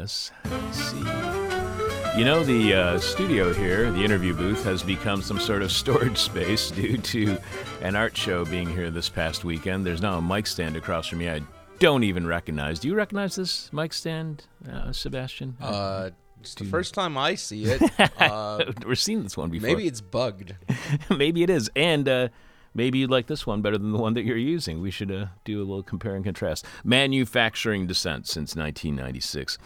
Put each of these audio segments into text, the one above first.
This is hell. Yes, I see. You know, the uh, studio here, the interview booth, has become some sort of storage space due to an art show being here this past weekend. There's now a mic stand across from me. I don't even recognize. Do you recognize this mic stand, uh, Sebastian? Uh, it's the first time I see it. Uh, We've seen this one before. maybe it's bugged. maybe it is. And uh, maybe you'd like this one better than the one that you're using. We should uh, do a little compare and contrast. Manufacturing Descent since 1996.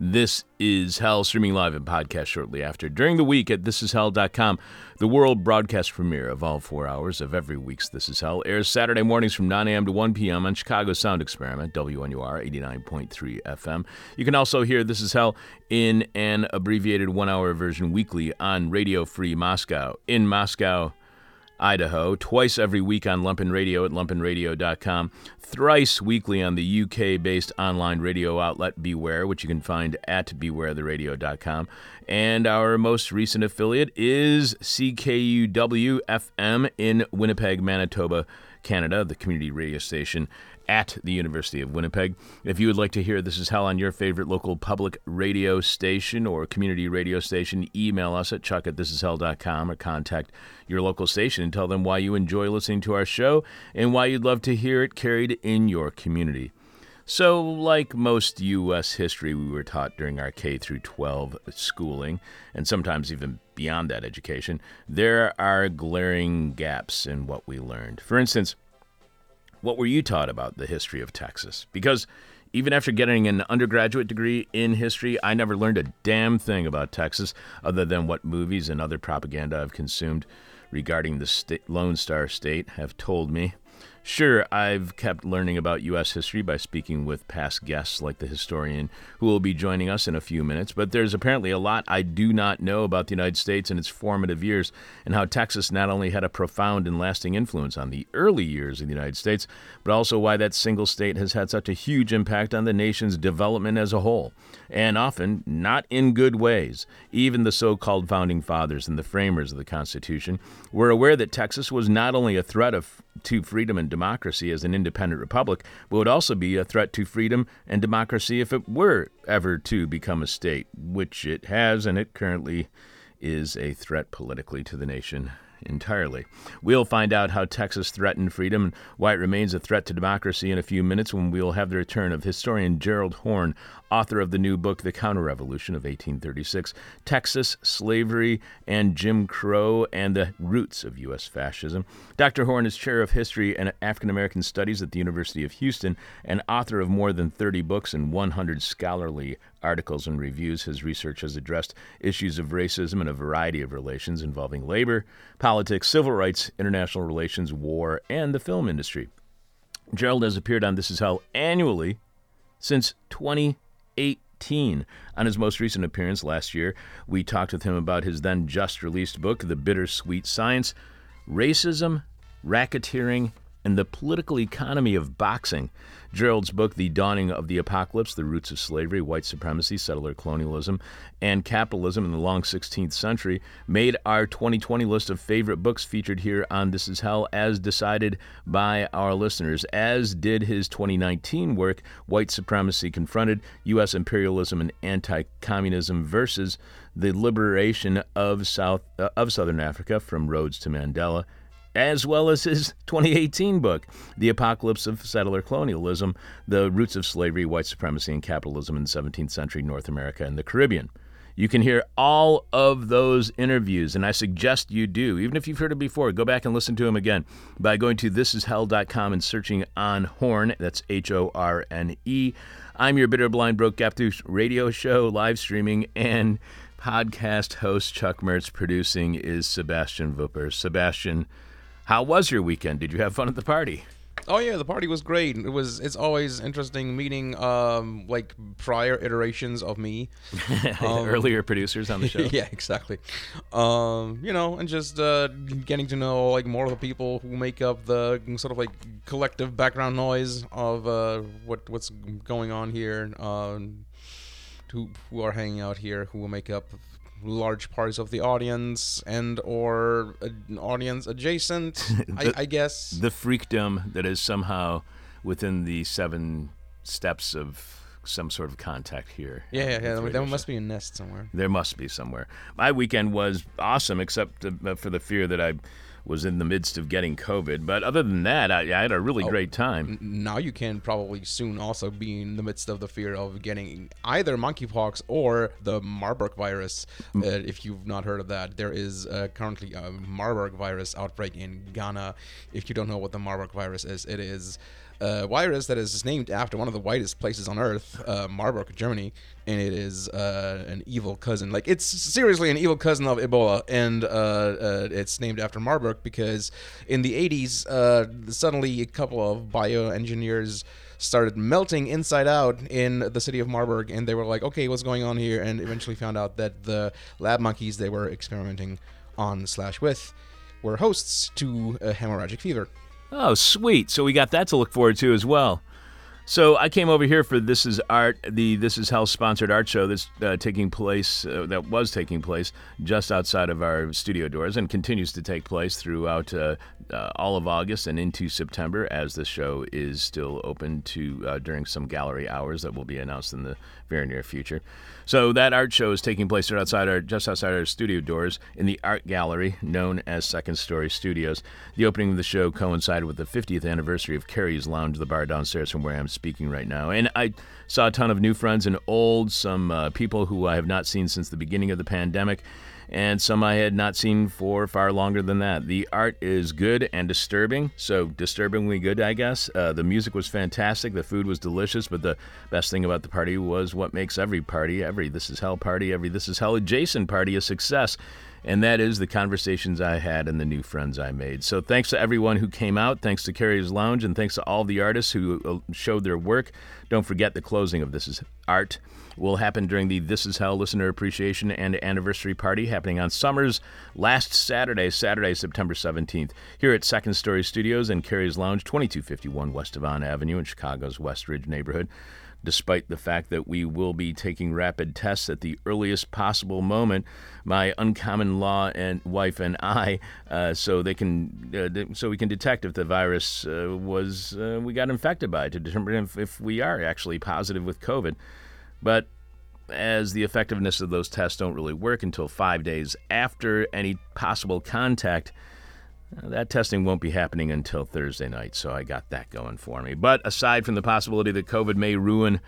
This is Hell, streaming live and podcast shortly after. During the week at thisishell.com, the world broadcast premiere of all four hours of every week's This Is Hell airs Saturday mornings from 9 a.m. to 1 p.m. on Chicago Sound Experiment, WNUR 89.3 FM. You can also hear This Is Hell in an abbreviated one hour version weekly on Radio Free Moscow. In Moscow, Idaho, twice every week on Lumpen Radio at lumpenradio.com, thrice weekly on the UK based online radio outlet Beware, which you can find at bewaretheradio.com. And our most recent affiliate is CKUW FM in Winnipeg, Manitoba, Canada, the community radio station at the University of Winnipeg. If you would like to hear This Is Hell on your favorite local public radio station or community radio station, email us at chuck at thisishell.com or contact your local station and tell them why you enjoy listening to our show and why you'd love to hear it carried in your community. So, like most U.S. history we were taught during our K through 12 schooling, and sometimes even beyond that education, there are glaring gaps in what we learned. For instance, what were you taught about the history of Texas? Because even after getting an undergraduate degree in history, I never learned a damn thing about Texas other than what movies and other propaganda I've consumed regarding the sta- Lone Star State have told me. Sure, I've kept learning about U.S. history by speaking with past guests like the historian who will be joining us in a few minutes, but there's apparently a lot I do not know about the United States and its formative years, and how Texas not only had a profound and lasting influence on the early years of the United States, but also why that single state has had such a huge impact on the nation's development as a whole, and often not in good ways. Even the so called founding fathers and the framers of the Constitution were aware that Texas was not only a threat of to freedom and democracy as an independent republic, but would also be a threat to freedom and democracy if it were ever to become a state, which it has, and it currently is a threat politically to the nation entirely. We'll find out how Texas threatened freedom and why it remains a threat to democracy in a few minutes when we'll have the return of historian Gerald Horne, author of the new book, The Counter Revolution of 1836 Texas, Slavery, and Jim Crow, and the Roots of U.S. Fascism. Dr. Horne is chair of history and African American studies at the University of Houston and author of more than 30 books and 100 scholarly articles and reviews. His research has addressed issues of racism in a variety of relations involving labor, politics, civil rights, international relations, war, and the film industry. Gerald has appeared on This Is Hell annually since 2018. On his most recent appearance last year, we talked with him about his then just released book, The Bittersweet Science Racism, Racketeering, and the Political Economy of Boxing. Gerald's book, The Dawning of the Apocalypse The Roots of Slavery, White Supremacy, Settler Colonialism, and Capitalism in the Long 16th Century, made our 2020 list of favorite books featured here on This Is Hell as decided by our listeners, as did his 2019 work, White Supremacy Confronted U.S. Imperialism and Anti Communism versus the Liberation of, South, uh, of Southern Africa from Rhodes to Mandela as well as his 2018 book, The Apocalypse of Settler Colonialism The Roots of Slavery, White Supremacy, and Capitalism in 17th Century North America and the Caribbean. You can hear all of those interviews, and I suggest you do. Even if you've heard it before, go back and listen to them again by going to thisishell.com and searching on Horne. That's H O R N E. I'm your bitter, blind, broke, Gaptooth radio show, live streaming, and podcast host Chuck Mertz. Producing is Sebastian Vupper. Sebastian, how was your weekend? Did you have fun at the party? Oh yeah, the party was great. It was. It's always interesting meeting um like prior iterations of me. Um, Earlier producers on the show. yeah, exactly. Um, you know, and just uh, getting to know like more of the people who make up the sort of like collective background noise of uh, what what's going on here. Um, who who are hanging out here, who will make up large parts of the audience and or an audience adjacent, I, The- I guess. The freakdom that is somehow within the seven steps of some sort of contact here. Yeah, yeah, yeah. There, must be a nest somewhere. There must be somewhere. My weekend was awesome, except uh, for the fear that I was in the midst of getting COVID. But other than that, I, I had a really great time. Now you can probably soon also be in the midst of the fear of getting either monkeypox or the Marburg virus. Uh, if you've not heard of that, there is uh, currently a Marburg virus outbreak in Ghana. If you don't know what the Marburg virus is, it is a virus that is named after one of the whitest places on earth, uh, Marburg, Germany, and it is uh, an evil cousin. Like it's seriously an evil cousin of Ebola, and uh, uh, it's named after Marburg because in the 80s, uh, suddenly a couple of bioengineers started melting inside out in the city of Marburg, and they were like, "Okay, what's going on here?" And eventually found out that the lab monkeys they were experimenting on slash with were hosts to a hemorrhagic fever. Oh, sweet. So we got that to look forward to as well. So I came over here for This Is Art, the This Is Hell sponsored art show that's uh, taking place, uh, that was taking place just outside of our studio doors and continues to take place throughout uh, uh, all of August and into September as the show is still open to uh, during some gallery hours that will be announced in the very near future. So that art show is taking place right outside our, just outside our studio doors in the art gallery known as Second Story Studios. The opening of the show coincided with the 50th anniversary of Cary's Lounge, the bar downstairs from where I'm speaking right now. And I saw a ton of new friends and old, some uh, people who I have not seen since the beginning of the pandemic and some I had not seen for far longer than that. The art is good and disturbing, so disturbingly good, I guess. Uh, the music was fantastic, the food was delicious, but the best thing about the party was what makes every party, every This Is Hell party, every This Is Hell adjacent party a success. And that is the conversations I had and the new friends I made. So thanks to everyone who came out. Thanks to Cary's Lounge, and thanks to all the artists who uh, showed their work. Don't forget the closing of This Is Art will happen during the This Is Hell Listener Appreciation and Anniversary Party happening on Summers last Saturday, Saturday, September 17th, here at Second Story Studios and Cary's Lounge, 2251 West Devon Avenue in Chicago's West Ridge neighborhood. Despite the fact that we will be taking rapid tests at the earliest possible moment, my uncommon law and wife and I, uh, so they can, uh, so we can detect if the virus uh, was uh, we got infected by to determine if, if we are actually positive with COVID. But as the effectiveness of those tests don't really work until five days after any possible contact, uh, that testing won't be happening until Thursday night, so I got that going for me. But aside from the possibility that COVID may ruin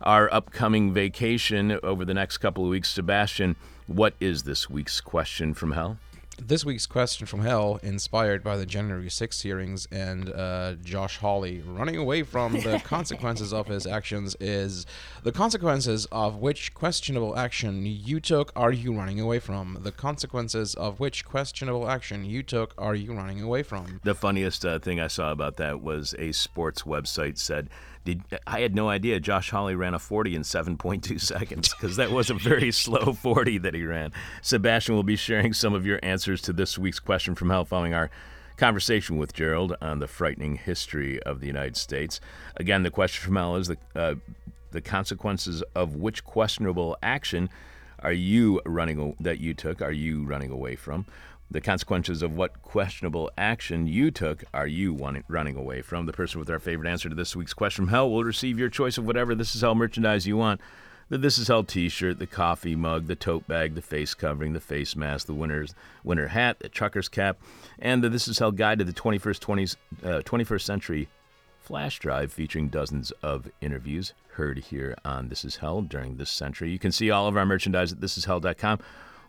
our upcoming vacation over the next couple of weeks, Sebastian, what is this week's question from hell? This week's question from hell, inspired by the January 6th hearings and uh, Josh Hawley running away from the consequences of his actions, is the consequences of which questionable action you took are you running away from? The consequences of which questionable action you took are you running away from? The funniest uh, thing I saw about that was a sports website said, "Did I had no idea Josh Hawley ran a 40 in 7.2 seconds because that was a very slow 40 that he ran." Sebastian will be sharing some of your answers to this week's question from hell following our conversation with Gerald on the frightening history of the United States. Again, the question from hell is the uh, the consequences of which questionable action are you running that you took are you running away from? The consequences of what questionable action you took are you wanting, running away from? The person with our favorite answer to this week's question from hell will receive your choice of whatever This Is Hell merchandise you want. The This Is Hell t-shirt, the coffee mug, the tote bag, the face covering, the face mask, the winter's winter hat, the trucker's cap, and the This Is Hell guide to the 21st, 20s, uh, 21st century flash drive featuring dozens of interviews heard here on This Is Hell during this century. You can see all of our merchandise at thisishell.com.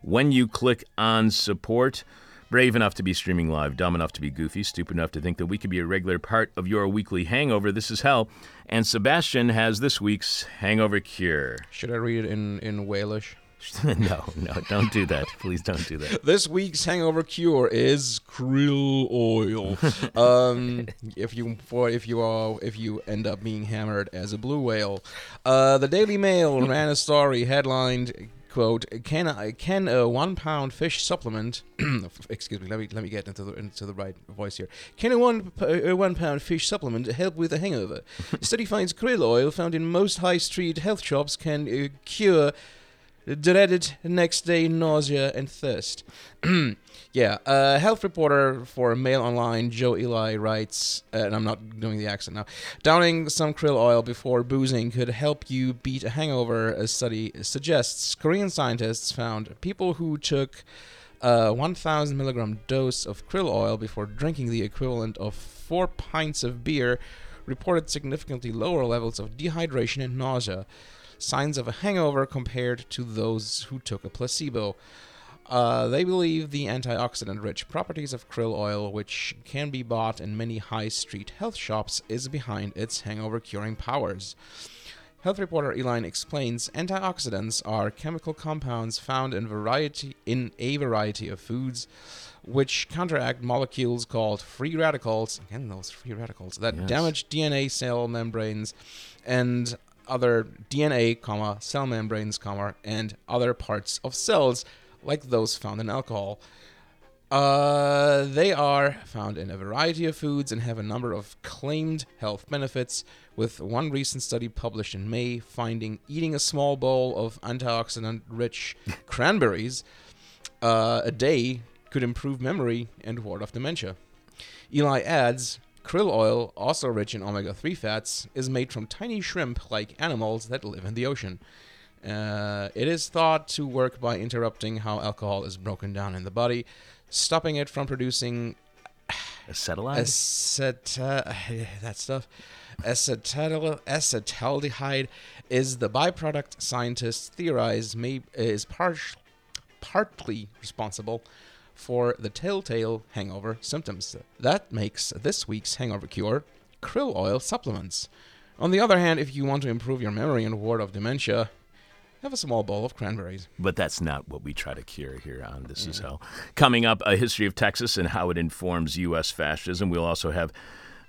When you click on support, brave enough to be streaming live, dumb enough to be goofy, stupid enough to think that we could be a regular part of your weekly hangover, This Is Hell. And Sebastian has this week's hangover cure. Should I read it in, in Walish? no, no, don't do that. Please don't do that. This week's hangover cure is krill oil. um, if you for if you are if you end up being hammered as a blue whale, uh, the Daily Mail ran a story headlined quote can I can a one pound fish supplement excuse me let me let me get into the into the right voice here. Can a one a one pound fish supplement help with a hangover? Study finds krill oil found in most high street health shops can uh, cure dreaded next day nausea and thirst. yeah, a health reporter for Mail Online, Joe Ely, writes, uh, and I'm not doing the accent now, downing some krill oil before boozing could help you beat a hangover, a study suggests. Korean scientists found people who took a 1,000 milligram dose of krill oil before drinking the equivalent of four pints of beer reported significantly lower levels of dehydration and nausea, signs of a hangover compared to those who took a placebo. Uh, they believe the antioxidant rich properties of krill oil, which can be bought in many high street health shops, is behind its hangover curing powers. Health reporter Elaine explains antioxidants are chemical compounds found in variety in a variety of foods which counteract molecules called free radicals again those free radicals that Yes. damage DNA cell membranes and other DNA, comma, cell membranes, comma, and other parts of cells like those found in alcohol. Uh, they are found in a variety of foods and have a number of claimed health benefits, with one recent study published in May finding eating a small bowl of antioxidant rich cranberries uh, a day could improve memory and ward off dementia. Ely adds krill oil, also rich in omega 3 fats, is made from tiny shrimp like animals that live in the ocean. Uh, it is thought to work by interrupting how alcohol is broken down in the body, stopping it from producing Acetylide? acet- that stuff. Acetyl acetaldehyde is the byproduct scientists theorize may is par- partly responsible for the telltale hangover symptoms. That makes this week's hangover cure krill oil supplements. On the other hand, if you want to improve your memory and ward off dementia, have a small bowl of cranberries. But that's not what we try to cure here on This Is Hell. Coming up, a history of Texas and how it informs U.S. fascism. We'll also have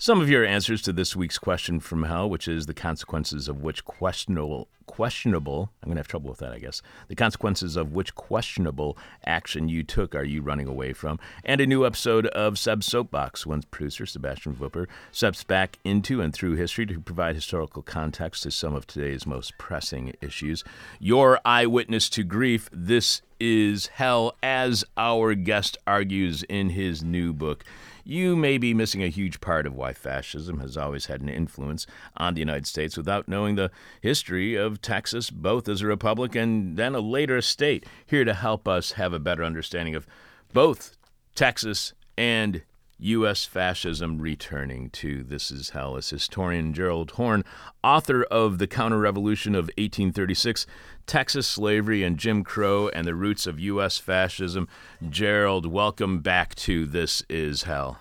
some of your answers to this week's question from hell, which is the consequences of which questionable questionable I'm to have trouble with that, I guess. The consequences of which questionable action you took are you running away from? And a new episode of Sub Soapbox, when producer Sebastian Vupper steps back into and through history to provide historical context to some of today's most pressing issues. Your eyewitness to grief, this is hell, as our guest argues in his new book. You may be missing a huge part of why fascism has always had an influence on the United States without knowing the history of Texas, both as a republic and then a later state. Here to help us have a better understanding of both Texas and U.S. fascism returning to This Is Hell is historian Gerald Horne, author of The Counter Revolution of 1836, Texas Slavery and Jim Crow, and the Roots of U.S. Fascism. Gerald, welcome back to This Is Hell.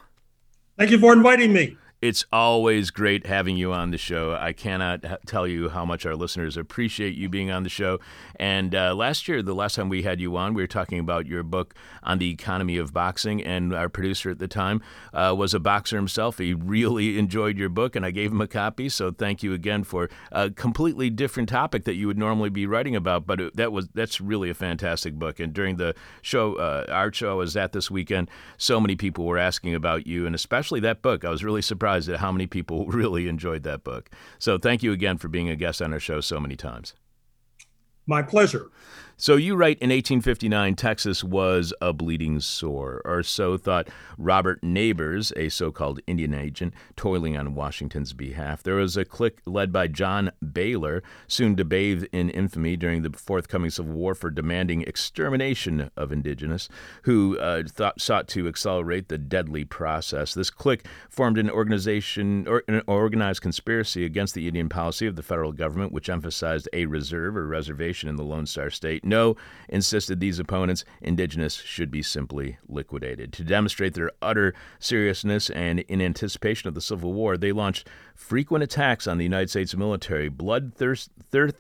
Thank you for inviting me. It's always great having you on the show. I cannot tell you how much our listeners appreciate you being on the show. And uh, last year, the last time we had you on, we were talking about your book on the economy of boxing. And our producer at the time uh, was a boxer himself. He really enjoyed your book, and I gave him a copy. So thank you again for a completely different topic that you would normally be writing about. But that was that's really a fantastic book. And during the show, uh, our show I was at this weekend, so many people were asking about you, and especially that book. I was really surprised at how many people really enjoyed that book. So thank you again for being a guest on our show so many times. My pleasure. So you write in 1859, Texas was a bleeding sore, or so thought Robert Neighbors, a so-called Indian agent toiling on Washington's behalf. There was a clique led by John Baylor, soon to bathe in infamy during the forthcoming Civil War for demanding extermination of indigenous, who uh, thought, sought to accelerate the deadly process. This clique formed an organization or an organized conspiracy against the Indian policy of the federal government, which emphasized a reserve or reservation in the Lone Star State. No, insisted these opponents, indigenous should be simply liquidated. To demonstrate their utter seriousness and in anticipation of the Civil War, they launched frequent attacks on the United States military. Bloodthirst, thir-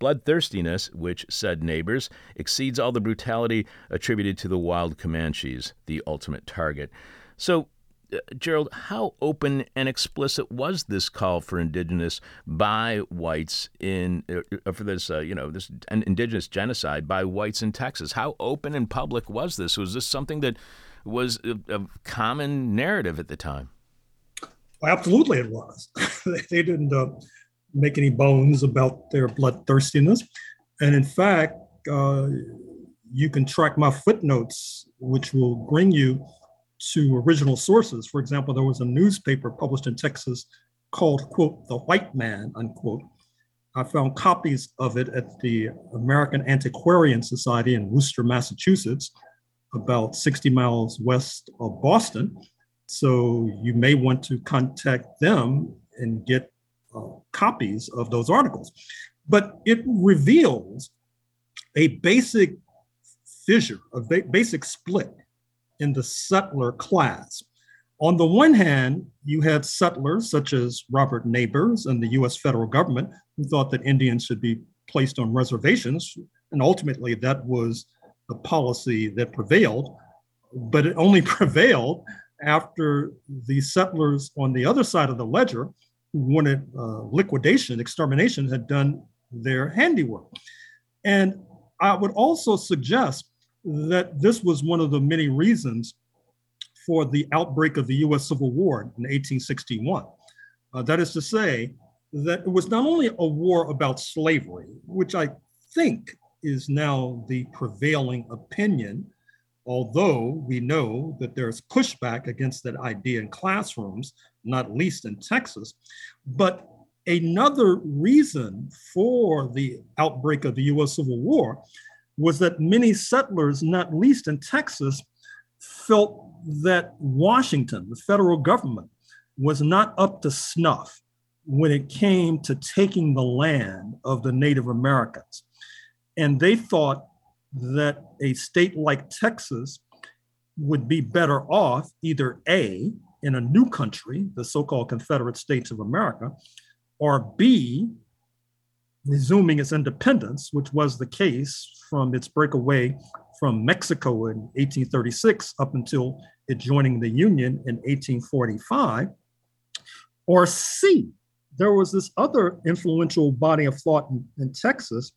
bloodthirstiness, which said neighbors, exceeds all the brutality attributed to the wild Comanches, the ultimate target. So, uh, Gerald, how open and explicit was this call for indigenous by whites in uh, for this uh, you know this an indigenous genocide by whites in Texas? How open and public was this? Was this something that was a, a common narrative at the time? Well, Absolutely, it was. they didn't uh, make any bones about their bloodthirstiness. And in fact, uh, you can track my footnotes, which will bring you to original sources. For example, there was a newspaper published in Texas called, quote, The White Man, unquote. I found copies of it at the American Antiquarian Society in Worcester, Massachusetts, about 60 miles west of Boston. So you may want to contact them and get uh, copies of those articles. But it reveals a basic fissure, a ba- basic split in the settler class. On the one hand, you had settlers such as Robert Neighbors and the US federal government who thought that Indians should be placed on reservations. And ultimately, that was the policy that prevailed. But it only prevailed after the settlers on the other side of the ledger who wanted uh, liquidation, extermination, had done their handiwork. And I would also suggest that this was one of the many reasons for the outbreak of the US Civil War in 1861. Uh, that is to say, that it was not only a war about slavery, which I think is now the prevailing opinion, although we know that there's pushback against that idea in classrooms, not least in Texas. But another reason for the outbreak of the US Civil War was that many settlers, not least in Texas, felt that Washington, the federal government, was not up to snuff when it came to taking the land of the Native Americans. And they thought that a state like Texas would be better off either A, in a new country, the so called Confederate States of America, or B, resuming its independence, which was the case from its breakaway from Mexico in 1836 up until it joining the Union in 1845. Or C, there was this other influential body of thought in, in Texas,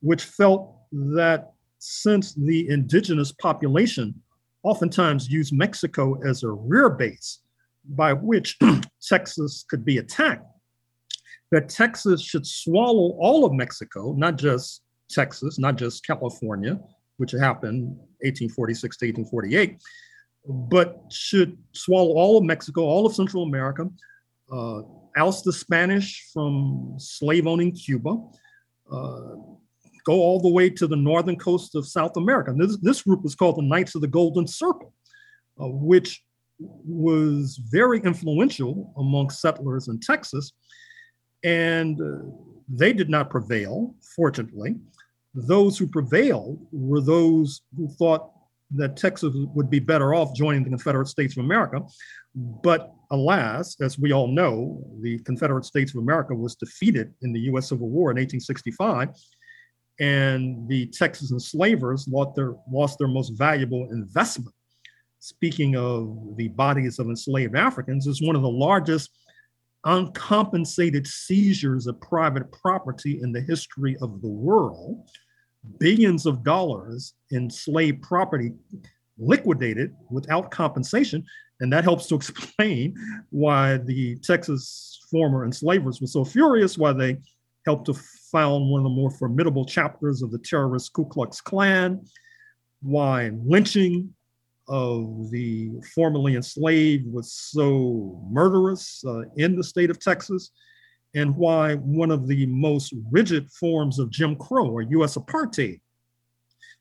which felt that since the indigenous population oftentimes used Mexico as a rear base by which Texas could be attacked, that Texas should swallow all of Mexico, not just Texas, not just California, which happened 1846 to 1848, but should swallow all of Mexico, all of Central America, uh, oust the Spanish from slave owning Cuba, uh, go all the way to the northern coast of South America. And this, this group was called the Knights of the Golden Circle, uh, which was very influential among settlers in Texas. And uh, they did not prevail, fortunately. Those who prevailed were those who thought that Texas would be better off joining the Confederate States of America. But alas, as we all know, the Confederate States of America was defeated in the US Civil War in 1865. And the Texas enslavers lost their, lost their most valuable investment. Speaking of the bodies of enslaved Africans, is one of the largest uncompensated seizures of private property in the history of the world billions of dollars in slave property liquidated without compensation. And that helps to explain why the Texas former enslavers were so furious, why they helped to found one of the more formidable chapters of the terrorist Ku Klux Klan, why lynching of the formerly enslaved was so murderous uh, in the state of Texas and why one of the most rigid forms of Jim Crow or US apartheid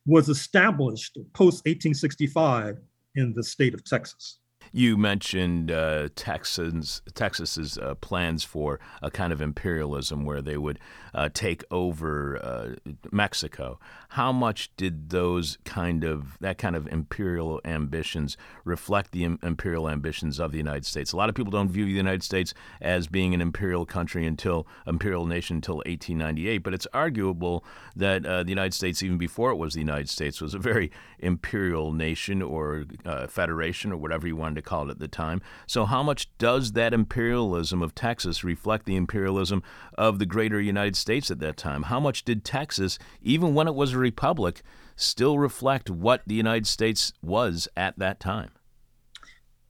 was established post 1865 in the state of Texas. You mentioned uh, Texans, Texas's uh, plans for a kind of imperialism where they would uh, take over uh, Mexico. How much did those kind of that kind of imperial ambitions reflect the imperial ambitions of the United States? A lot of people don't view the United States as being an imperial country until imperial nation until 1898, but it's arguable that uh, the United States, even before it was the United States, was a very imperial nation or uh, federation or whatever you wanted to call it at the time. So, how much does that imperialism of Texas reflect the imperialism of the greater United States at that time? How much did Texas, even when it was a republic, still reflect what the United States was at that time?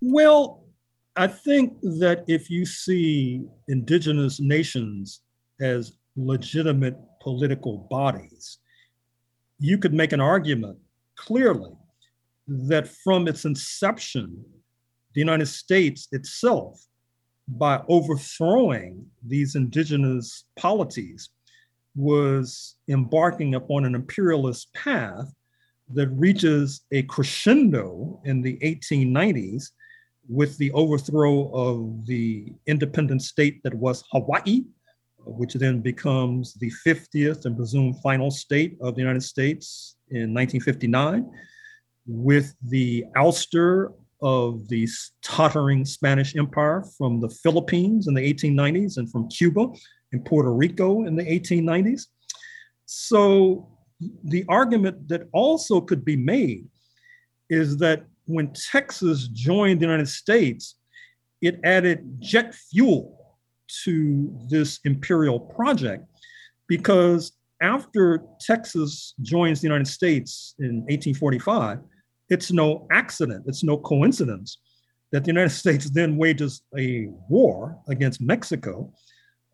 Well, I think that if you see indigenous nations as legitimate political bodies, you could make an argument clearly that from its inception, the United States itself, by overthrowing these indigenous polities, was embarking upon an imperialist path that reaches a crescendo in the 1890s with the overthrow of the independent state that was Hawaii, which then becomes the 50th and presumed final state of the United States in 1959, with the ouster of the tottering Spanish Empire from the Philippines in the 1890s and from Cuba and Puerto Rico in the 1890s. So the argument that also could be made is that when Texas joined the United States, it added jet fuel to this imperial project because after Texas joins the United States in 1845, it's no accident, it's no coincidence that the United States then wages a war against Mexico,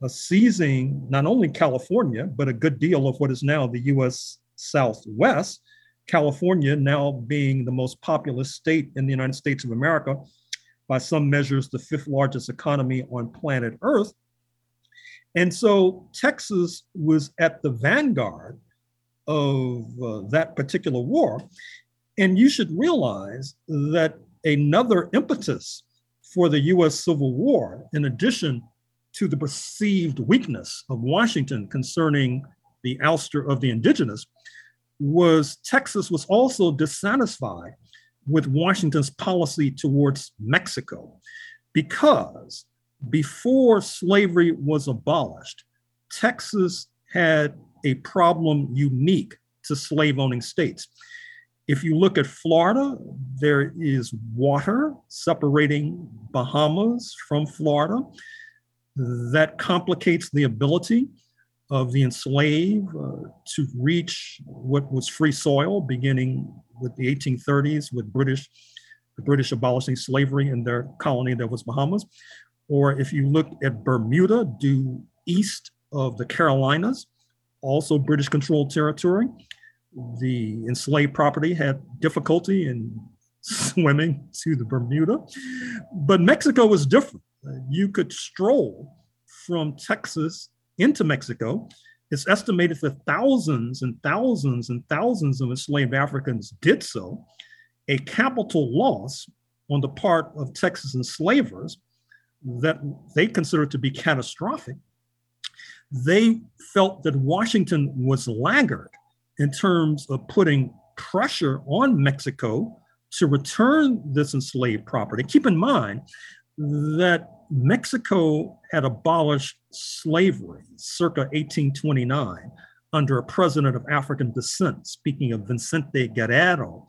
uh, seizing not only California, but a good deal of what is now the US Southwest, California now being the most populous state in the United States of America, by some measures, the fifth largest economy on planet Earth. And so Texas was at the vanguard of uh, that particular war. And you should realize that another impetus for the US Civil War, in addition to the perceived weakness of Washington concerning the ouster of the indigenous, was Texas was also dissatisfied with Washington's policy towards Mexico because before slavery was abolished, Texas had a problem unique to slave owning states. If you look at Florida, there is water separating Bahamas from Florida. That complicates the ability of the enslaved uh, to reach what was free soil, beginning with the 1830s with British, the British abolishing slavery in their colony that was Bahamas. Or if you look at Bermuda, due east of the Carolinas, also British controlled territory, the enslaved property had difficulty in swimming to the Bermuda. But Mexico was different. You could stroll from Texas into Mexico. It's estimated that thousands and thousands and thousands of enslaved Africans did so. A capital loss on the part of Texas enslavers that they considered to be catastrophic. They felt that Washington was laggard in terms of putting pressure on Mexico to return this enslaved property. Keep in mind that Mexico had abolished slavery circa 1829 under a president of African descent, speaking of Vicente Guerrero.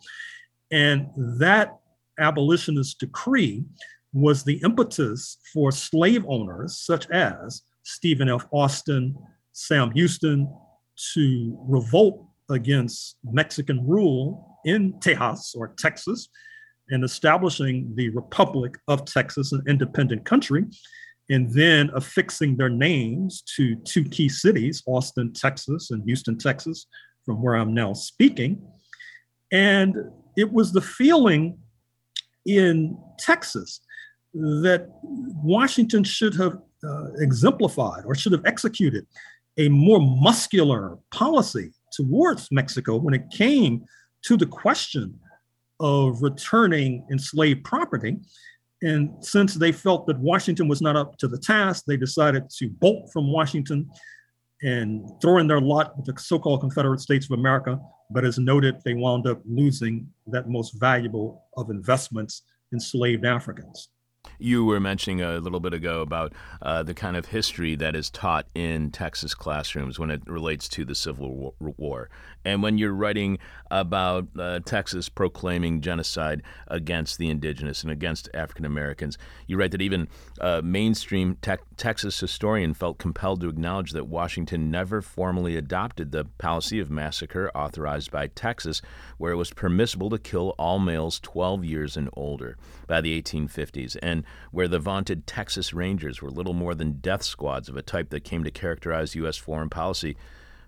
And that abolitionist decree was the impetus for slave owners such as Stephen F. Austin, Sam Houston to revolt against Mexican rule in Tejas or Texas and establishing the Republic of Texas, an independent country, and then affixing their names to two key cities, Austin, Texas, and Houston, Texas, from where I'm now speaking. And it was the feeling in Texas that Washington should have uh, exemplified or should have executed a more muscular policy towards Mexico when it came to the question of returning enslaved property. And since they felt that Washington was not up to the task, they decided to bolt from Washington and throw in their lot with the so called Confederate States of America. But as noted, they wound up losing that most valuable of investments, enslaved Africans. You were mentioning a little bit ago about uh, the kind of history that is taught in Texas classrooms when it relates to the Civil War. And when you're writing about uh, Texas proclaiming genocide against the indigenous and against African Americans, you write that even a mainstream te- Texas historian felt compelled to acknowledge that Washington never formally adopted the policy of massacre authorized by Texas, where it was permissible to kill all males 12 years and older by the 1850s. And where the vaunted Texas Rangers were little more than death squads of a type that came to characterize U.S. foreign policy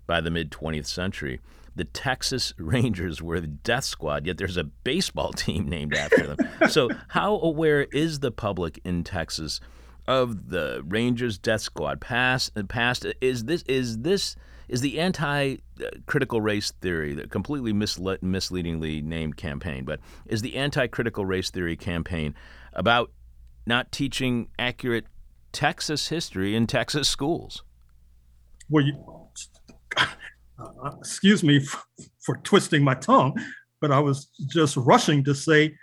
by the mid 20th century. the Texas Rangers were the death squad, yet there's a baseball team named after them. so, how aware is the public in Texas of the Rangers death squad? Past, past is this is this is the anti-critical race theory, the completely misle- misleadingly named campaign, but is the anti-critical race theory campaign about not teaching accurate Texas history in Texas schools? Well, you, uh, excuse me for, for twisting my tongue, but I was just rushing to say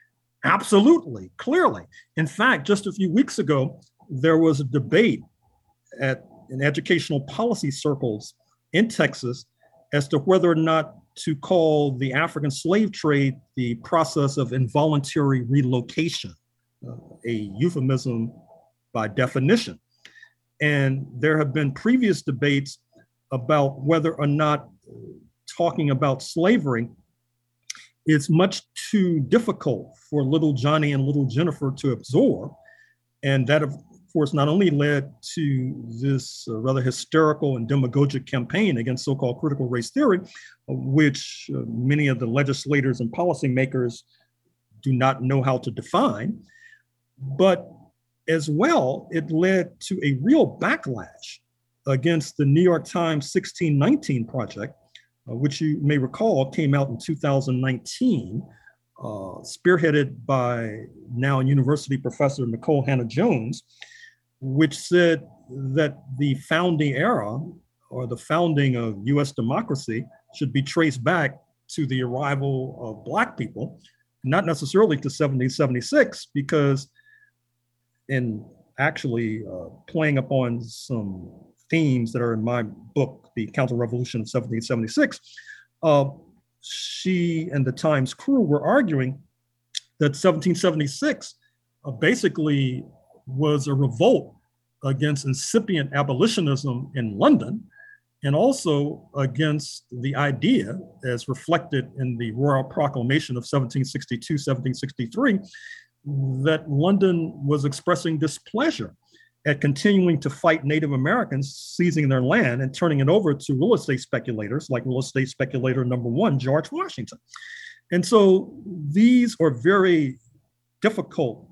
absolutely, clearly. In fact, just a few weeks ago, there was a debate at in educational policy circles in Texas as to whether or not to call the African slave trade the process of involuntary relocation, uh, a euphemism by definition. And there have been previous debates about whether or not talking about slavery is much too difficult for little Johnny and little Jennifer to absorb. And that, of course, not only led to this uh, rather hysterical and demagogic campaign against so called critical race theory, which uh, many of the legislators and policymakers do not know how to define, but as well, it led to a real backlash against the New York Times 1619 project, uh, which you may recall came out in 2019, uh, spearheaded by now university professor Nicole Hannah-Jones, which said that the founding era or the founding of US democracy should be traced back to the arrival of Black people, not necessarily to 1776, because in actually uh, playing upon some themes that are in my book, The Counter Revolution of 1776, uh, she and the Times crew were arguing that 1776 uh, basically was a revolt against incipient abolitionism in London and also against the idea, as reflected in the Royal Proclamation of 1762 1763, that London was expressing displeasure at continuing to fight Native Americans seizing their land and turning it over to real estate speculators, like real estate speculator number one, George Washington. And so these are very difficult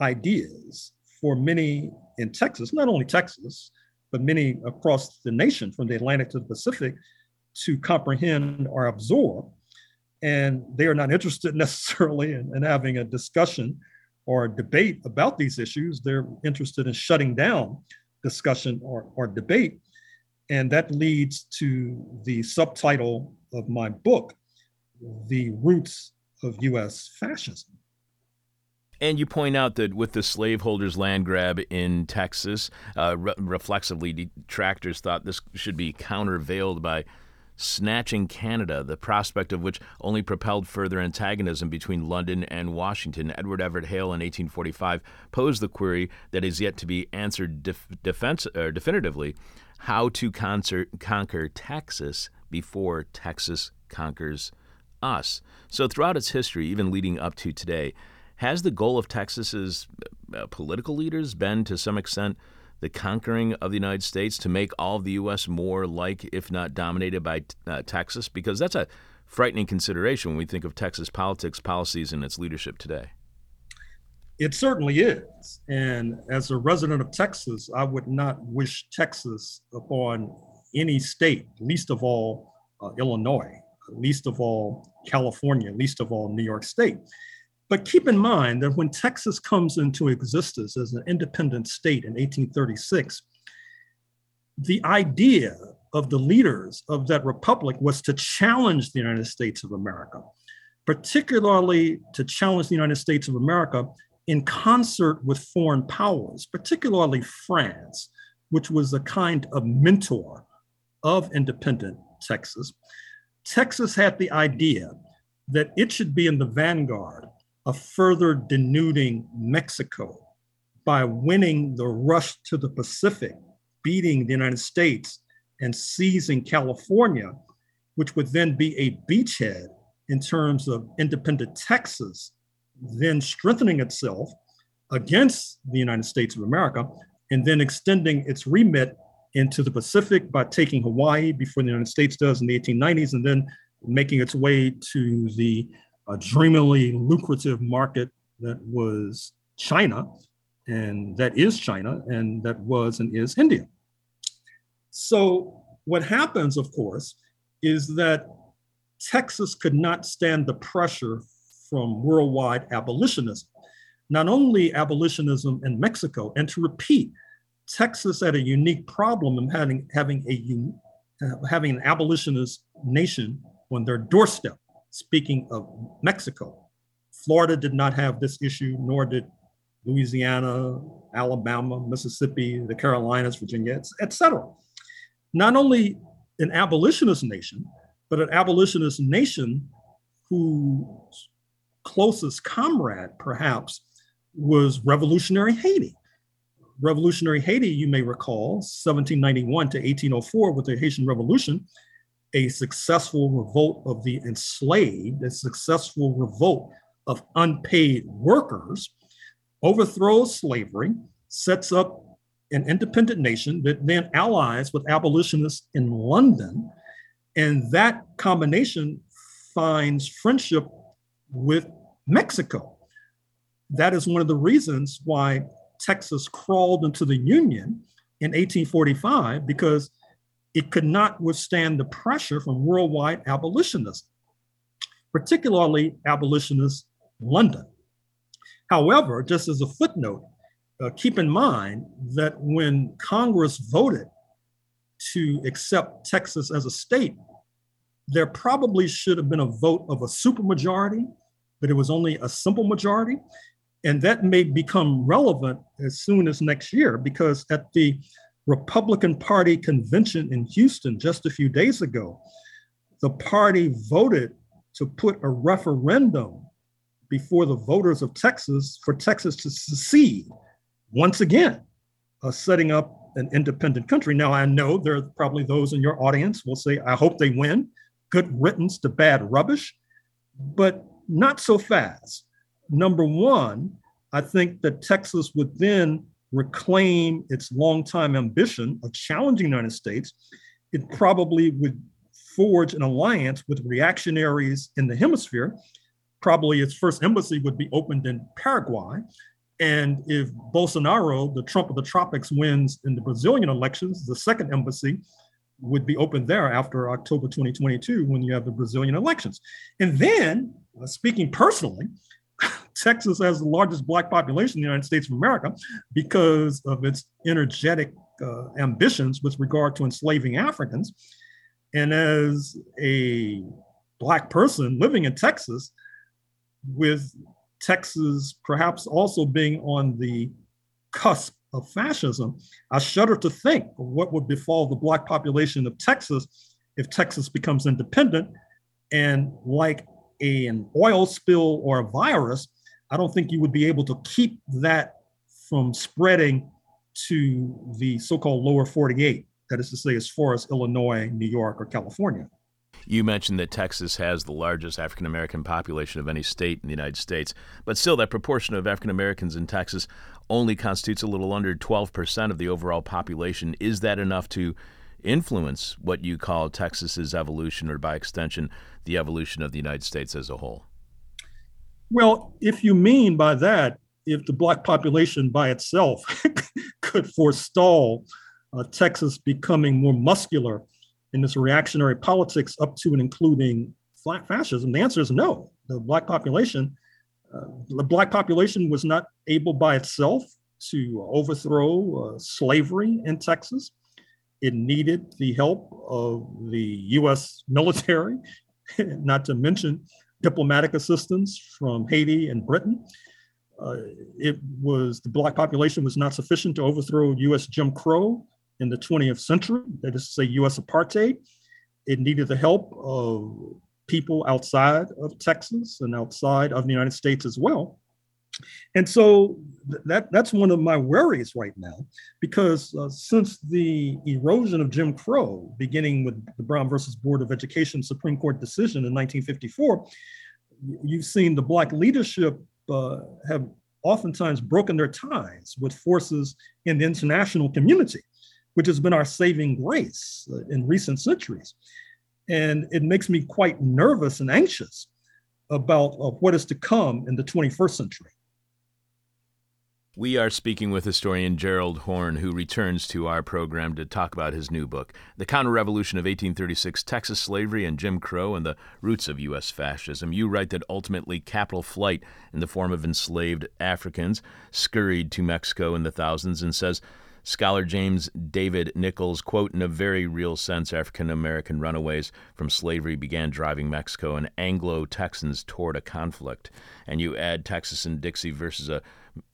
ideas for many in Texas, not only Texas, but many across the nation from the Atlantic to the Pacific to comprehend or absorb. And they are not interested necessarily in, in having a discussion or a debate about these issues. They're interested in shutting down discussion or, or debate. And that leads to the subtitle of my book, The Roots of US Fascism. And you point out that with the slaveholders' land grab in Texas, uh, re- reflexively, detractors thought this should be countervailed by snatching Canada, the prospect of which only propelled further antagonism between London and Washington. Edward Everett Hale in 1845 posed the query that is yet to be answered def- defense, uh, definitively how to concert, conquer Texas before Texas conquers us. So, throughout its history, even leading up to today, has the goal of Texas's uh, political leaders been to some extent the conquering of the United States to make all of the U.S. more like, if not dominated by uh, Texas? Because that's a frightening consideration when we think of Texas politics, policies, and its leadership today. It certainly is. And as a resident of Texas, I would not wish Texas upon any state, least of all uh, Illinois, least of all California, least of all New York State. But keep in mind that when Texas comes into existence as an independent state in 1836, the idea of the leaders of that republic was to challenge the United States of America, particularly to challenge the United States of America in concert with foreign powers, particularly France, which was a kind of mentor of independent Texas. Texas had the idea that it should be in the vanguard of further denuding Mexico by winning the rush to the Pacific, beating the United States, and seizing California, which would then be a beachhead in terms of independent Texas, then strengthening itself against the United States of America, and then extending its remit into the Pacific by taking Hawaii before the United States does in the 1890s, and then making its way to the uh, dreamily lucrative market that was China, and that is China, and that was and is India. So, what happens, of course, is that Texas could not stand the pressure from worldwide abolitionism. Not only abolitionism in Mexico, and to repeat, Texas had a unique problem in having, having, a, uh, having an abolitionist nation on their doorstep. Speaking of Mexico, Florida did not have this issue, nor did Louisiana, Alabama, Mississippi, the Carolinas, Virginia, etc. Not only an abolitionist nation, but an abolitionist nation whose closest comrade, perhaps, was revolutionary Haiti. Revolutionary Haiti, you may recall, 1791 to 1804 with the Haitian Revolution, a successful revolt of the enslaved, a successful revolt of unpaid workers, overthrows slavery, sets up an independent nation that then allies with abolitionists in London. And that combination finds friendship with Mexico. That is one of the reasons why Texas crawled into the Union in 1845 because it could not withstand the pressure from worldwide abolitionists, particularly abolitionists London. However, just as a footnote, uh, keep in mind that when Congress voted to accept Texas as a state, there probably should have been a vote of a supermajority, but it was only a simple majority. And that may become relevant as soon as next year because at the Republican Party convention in Houston just a few days ago, the party voted to put a referendum before the voters of Texas for Texas to secede once again, uh, setting up an independent country. Now, I know there are probably those in your audience will say, I hope they win. Good riddance to bad rubbish, but not so fast. Number one, I think that Texas would then reclaim its longtime ambition of challenging the United States. It probably would forge an alliance with reactionaries in the hemisphere probably its first embassy would be opened in Paraguay. And if Bolsonaro, the Trump of the tropics, wins in the Brazilian elections, the second embassy would be opened there after October 2022 when you have the Brazilian elections. And then, uh, speaking personally, Texas has the largest Black population in the United States of America because of its energetic uh, ambitions with regard to enslaving Africans. And as a Black person living in Texas, with Texas perhaps also being on the cusp of fascism, I shudder to think what would befall the Black population of Texas if Texas becomes independent. And like an oil spill or a virus, I don't think you would be able to keep that from spreading to the so called lower 48, that is to say, as far as Illinois, New York, or California. You mentioned that Texas has the largest African American population of any state in the United States, but still, that proportion of African Americans in Texas only constitutes a little under 12% of the overall population. Is that enough to influence what you call Texas's evolution, or by extension, the evolution of the United States as a whole? Well, if you mean by that, if the black population by itself could forestall uh, Texas becoming more muscular in this reactionary politics up to and including fascism? The answer is no. The black population, uh, the black population was not able by itself to overthrow uh, slavery in Texas. It needed the help of the U.S. military, not to mention diplomatic assistance from Haiti and Britain. Uh, it was the black population was not sufficient to overthrow U.S. Jim Crow in the 20th century, that is to say, US apartheid. It needed the help of people outside of Texas and outside of the United States as well. And so that that's one of my worries right now, because uh, since the erosion of Jim Crow, beginning with the Brown versus Board of Education Supreme Court decision in 1954, you've seen the Black leadership uh, have oftentimes broken their ties with forces in the international community which has been our saving grace uh, in recent centuries. And it makes me quite nervous and anxious about uh, what is to come in the 21st century. We are speaking with historian Gerald Horne, who returns to our program to talk about his new book, The Counter Revolution of 1836 Texas Slavery and Jim Crow and the Roots of U.S. Fascism. You write that ultimately capital flight in the form of enslaved Africans scurried to Mexico in the thousands and says Scholar James David Nichols, quote, in a very real sense, African American runaways from slavery began driving Mexico and Anglo Texans toward a conflict. And you add Texas and Dixie versus a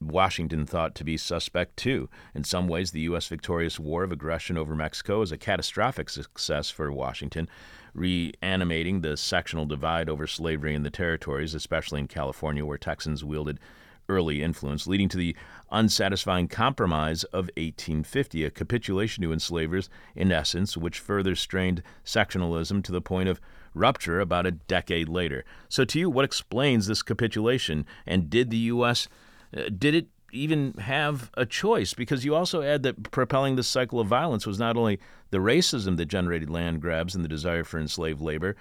Washington thought to be suspect too. In some ways, the U.S. victorious war of aggression over Mexico is a catastrophic success for Washington, reanimating the sectional divide over slavery in the territories, especially in California, where Texans wielded early influence, leading to the unsatisfying compromise of 1850, a capitulation to enslavers, in essence, which further strained sectionalism to the point of rupture about a decade later. So, to you, what explains this capitulation? And did the U.S. Uh, did it even have a choice? Because you also add that propelling this cycle of violence was not only the racism that generated land grabs and the desire for enslaved labor,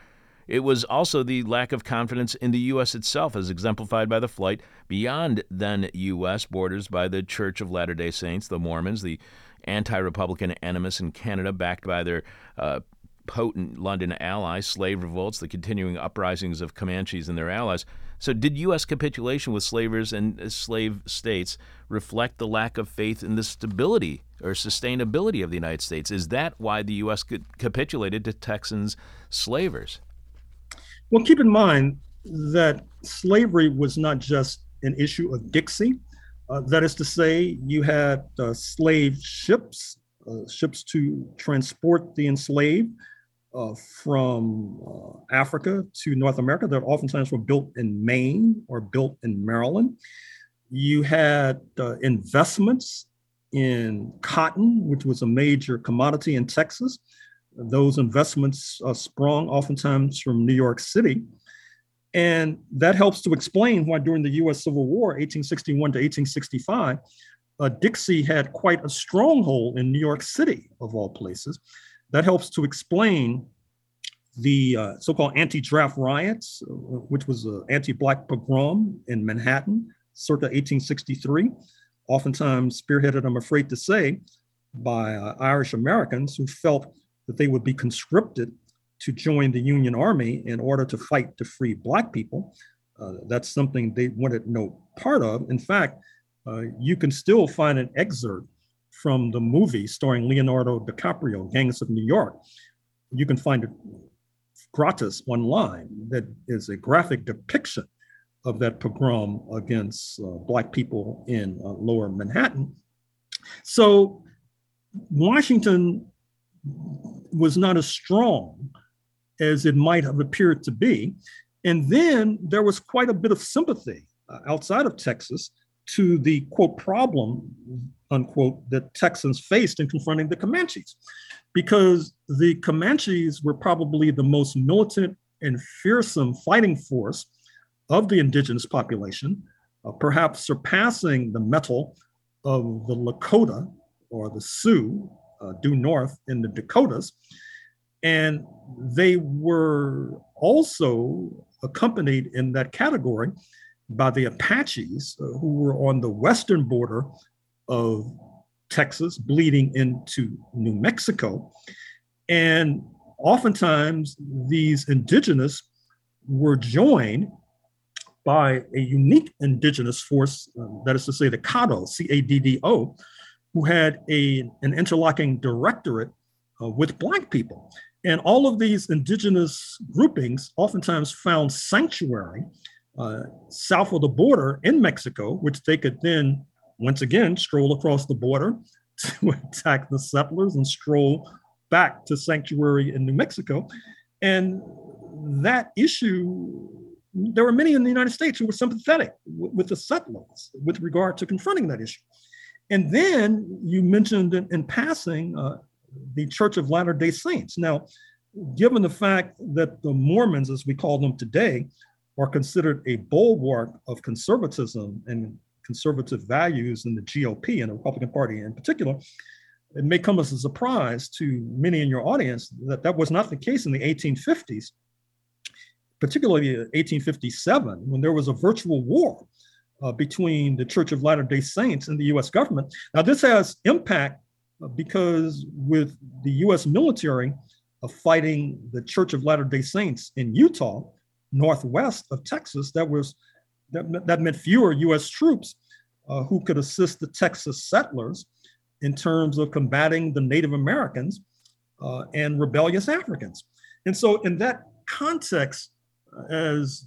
it was also the lack of confidence in the U.S. itself, as exemplified by the flight beyond then U.S. borders by the Church of Latter day Saints, the Mormons, the anti Republican animus in Canada, backed by their uh, potent London allies, slave revolts, the continuing uprisings of Comanches and their allies. So, did U.S. capitulation with slavers and uh, slave states reflect the lack of faith in the stability or sustainability of the United States? Is that why the U.S. capitulated to Texans slavers? Well, keep in mind that slavery was not just an issue of Dixie. Uh, that is to say, you had uh, slave ships, uh, ships to transport the enslaved uh, from uh, Africa to North America that oftentimes were built in Maine or built in Maryland. You had uh, investments in cotton, which was a major commodity in Texas. Those investments uh, sprung oftentimes from New York City. And that helps to explain why during the US Civil War, 1861 to 1865, uh, Dixie had quite a stronghold in New York City, of all places. That helps to explain the uh, so called anti draft riots, uh, which was an anti Black pogrom in Manhattan circa 1863, oftentimes spearheaded, I'm afraid to say, by uh, Irish Americans who felt that they would be conscripted to join the Union Army in order to fight to free Black people. Uh, that's something they wanted no part of. In fact, uh, you can still find an excerpt from the movie starring Leonardo DiCaprio, Gangs of New York. You can find it gratis online that is a graphic depiction of that pogrom against uh, Black people in uh, lower Manhattan. So Washington was not as strong as it might have appeared to be. And then there was quite a bit of sympathy uh, outside of Texas to the quote problem, unquote, that Texans faced in confronting the Comanches, because the Comanches were probably the most militant and fearsome fighting force of the indigenous population, uh, perhaps surpassing the mettle of the Lakota or the Sioux uh, due north in the Dakotas. And they were also accompanied in that category by the Apaches, uh, who were on the western border of Texas, bleeding into New Mexico. And oftentimes, these indigenous were joined by a unique indigenous force, uh, that is to say, the Caddo, C A D D O, who had a, an interlocking directorate uh, with Black people. And all of these indigenous groupings oftentimes found sanctuary uh, south of the border in Mexico, which they could then, once again, stroll across the border to attack the settlers and stroll back to sanctuary in New Mexico. And that issue, there were many in the United States who were sympathetic w- with the settlers with regard to confronting that issue. And then you mentioned in, in passing uh, the Church of Latter day Saints. Now, given the fact that the Mormons, as we call them today, are considered a bulwark of conservatism and conservative values in the GOP and the Republican Party in particular, it may come as a surprise to many in your audience that that was not the case in the 1850s, particularly 1857, when there was a virtual war uh, between the Church of Latter day Saints and the US government. Now, this has impact uh, because with the US military uh, fighting the Church of Latter day Saints in Utah, northwest of Texas, that was that, that meant fewer US troops uh, who could assist the Texas settlers in terms of combating the Native Americans uh, and rebellious Africans. And so, in that context, as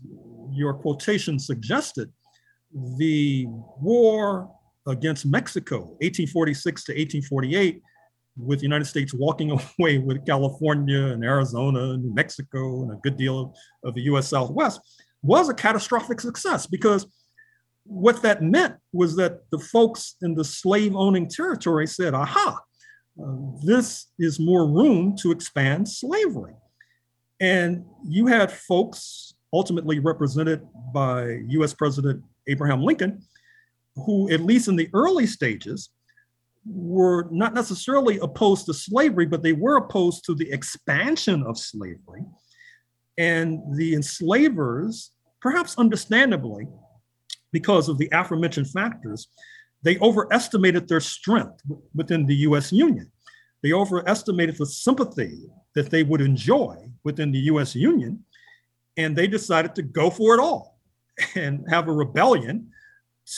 your quotation suggested, the war against Mexico, 1846 to 1848, with the United States walking away with California and Arizona and New Mexico and a good deal of, of the US Southwest, was a catastrophic success because what that meant was that the folks in the slave owning territory said, aha, uh, this is more room to expand slavery. And you had folks ultimately represented by US President Abraham Lincoln, who, at least in the early stages, were not necessarily opposed to slavery, but they were opposed to the expansion of slavery. And the enslavers, perhaps understandably, because of the aforementioned factors, they overestimated their strength within the US Union. They overestimated the sympathy that they would enjoy within the US Union, and they decided to go for it all and have a rebellion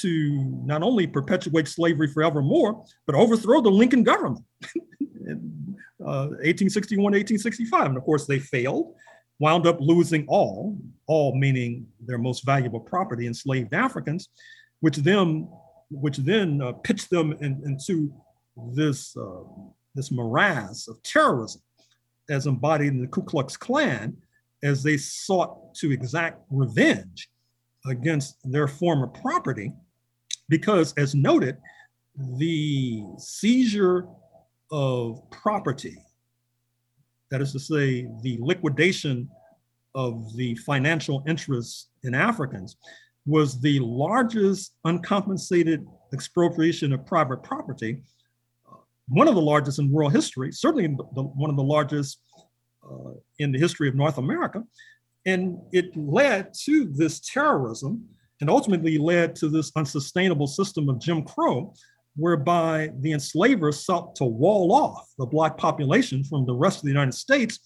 to not only perpetuate slavery forevermore, but overthrow the Lincoln government. in, uh, 1861, 1865. And of course, they failed wound up losing all, all meaning their most valuable property, enslaved Africans, which then, which then uh, pitched them in, into this, uh, this morass of terrorism as embodied in the Ku Klux Klan as they sought to exact revenge against their former property. Because, as noted, the seizure of property that is to say, the liquidation of the financial interests in Africans, was the largest uncompensated expropriation of private property, uh, one of the largest in world history, certainly the, one of the largest uh, in the history of North America. And it led to this terrorism and ultimately led to this unsustainable system of Jim Crow, whereby the enslavers sought to wall off the Black population from the rest of the United States.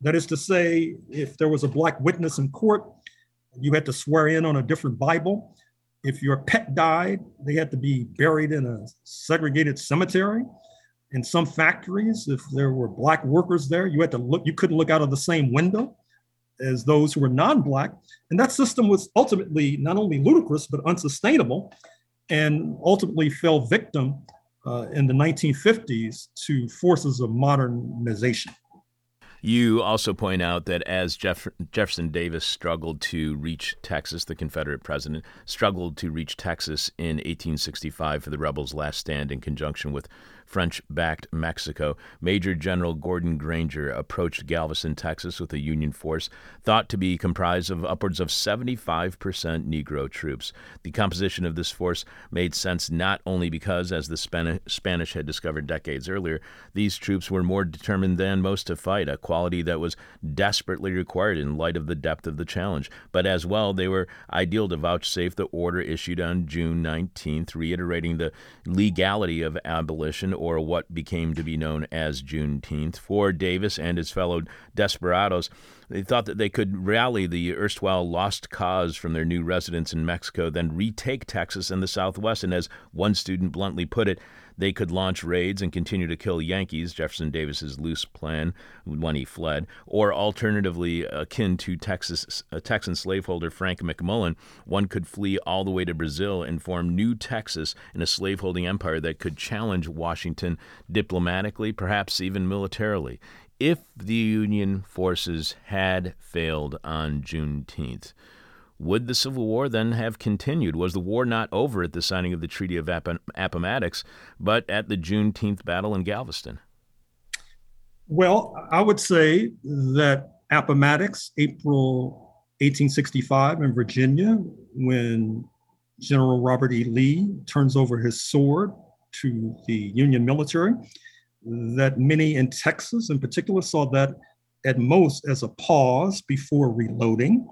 That is to say, if there was a Black witness in court, you had to swear in on a different Bible. If your pet died, they had to be buried in a segregated cemetery. In some factories, if there were Black workers there, you had to look, you couldn't look out of the same window as those who were non Black. And that system was ultimately not only ludicrous, but unsustainable and ultimately fell victim uh, in the 1950s to forces of modernization. You also point out that as Jeff- Jefferson Davis struggled to reach Texas, the Confederate president struggled to reach Texas in 1865 for the rebels' last stand in conjunction with French backed Mexico, Major General Gordon Granger approached Galveston, Texas with a Union force thought to be comprised of upwards of 75% Negro troops. The composition of this force made sense not only because, as the Spanish had discovered decades earlier, these troops were more determined than most to fight, a quality that was desperately required in light of the depth of the challenge, but as well, they were ideal to vouchsafe the order issued on June 19th, reiterating the legality of abolition or what became to be known as Juneteenth. For Davis and his fellow desperados, they thought that they could rally the erstwhile lost cause from their new residence in Mexico, then retake Texas and the Southwest, and as one student bluntly put it, they could launch raids and continue to kill Yankees, Jefferson Davis's loose plan when he fled, or alternatively, akin to Texas uh, Texan slaveholder Frank McMullan, one could flee all the way to Brazil and form New Texas in a slaveholding empire that could challenge Washington diplomatically, perhaps even militarily. If the Union forces had failed on Juneteenth, would the Civil War then have continued? Was the war not over at the signing of the Treaty of Appomattox, but at the Juneteenth battle in Galveston? Well, I would say that Appomattox, April 1865 in Virginia, when General Robert E. Lee turns over his sword to the Union military, that many in Texas in particular saw that at most as a pause before reloading.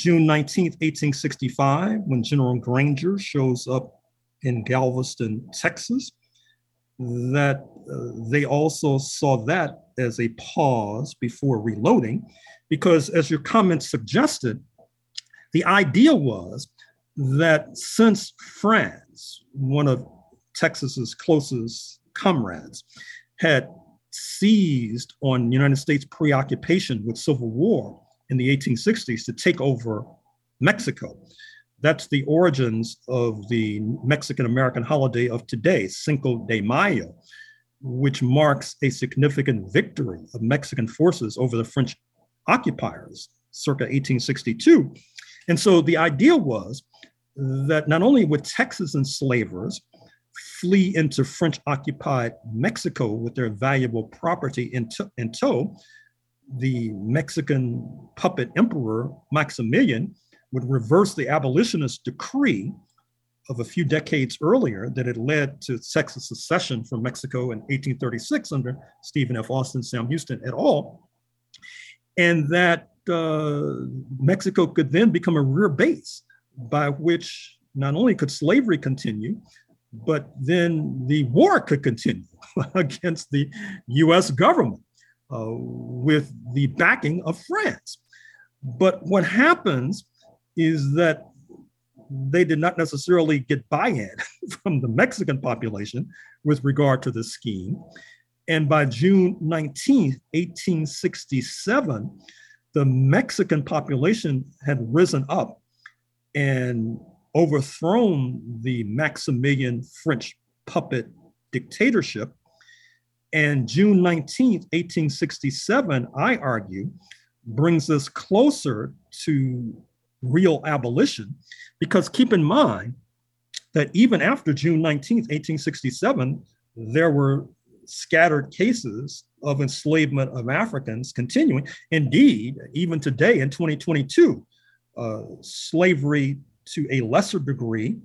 June 19, 1865, when General Granger shows up in Galveston, Texas, that uh, they also saw that as a pause before reloading, because as your comments suggested, the idea was that since France, one of Texas's closest comrades, had seized on United States preoccupation with civil war in the 1860s to take over Mexico. That's the origins of the Mexican American holiday of today, Cinco de Mayo, which marks a significant victory of Mexican forces over the French occupiers circa 1862. And so the idea was that not only would Texas enslavers flee into French occupied Mexico with their valuable property in, in tow, the Mexican puppet emperor Maximilian would reverse the abolitionist decree of a few decades earlier that had led to Texas secession from Mexico in 1836 under Stephen F. Austin, Sam Houston et al. And that uh, Mexico could then become a rear base by which not only could slavery continue, but then the war could continue against the US government Uh, with the backing of France. But what happens is that they did not necessarily get buy in from the Mexican population with regard to the scheme. And by June 19, 1867, the Mexican population had risen up and overthrown the Maximilian French puppet dictatorship. And June 19, 1867, I argue, brings us closer to real abolition because keep in mind that even after June 19, 1867, there were scattered cases of enslavement of Africans continuing. Indeed, even today in 2022, uh, slavery to a lesser degree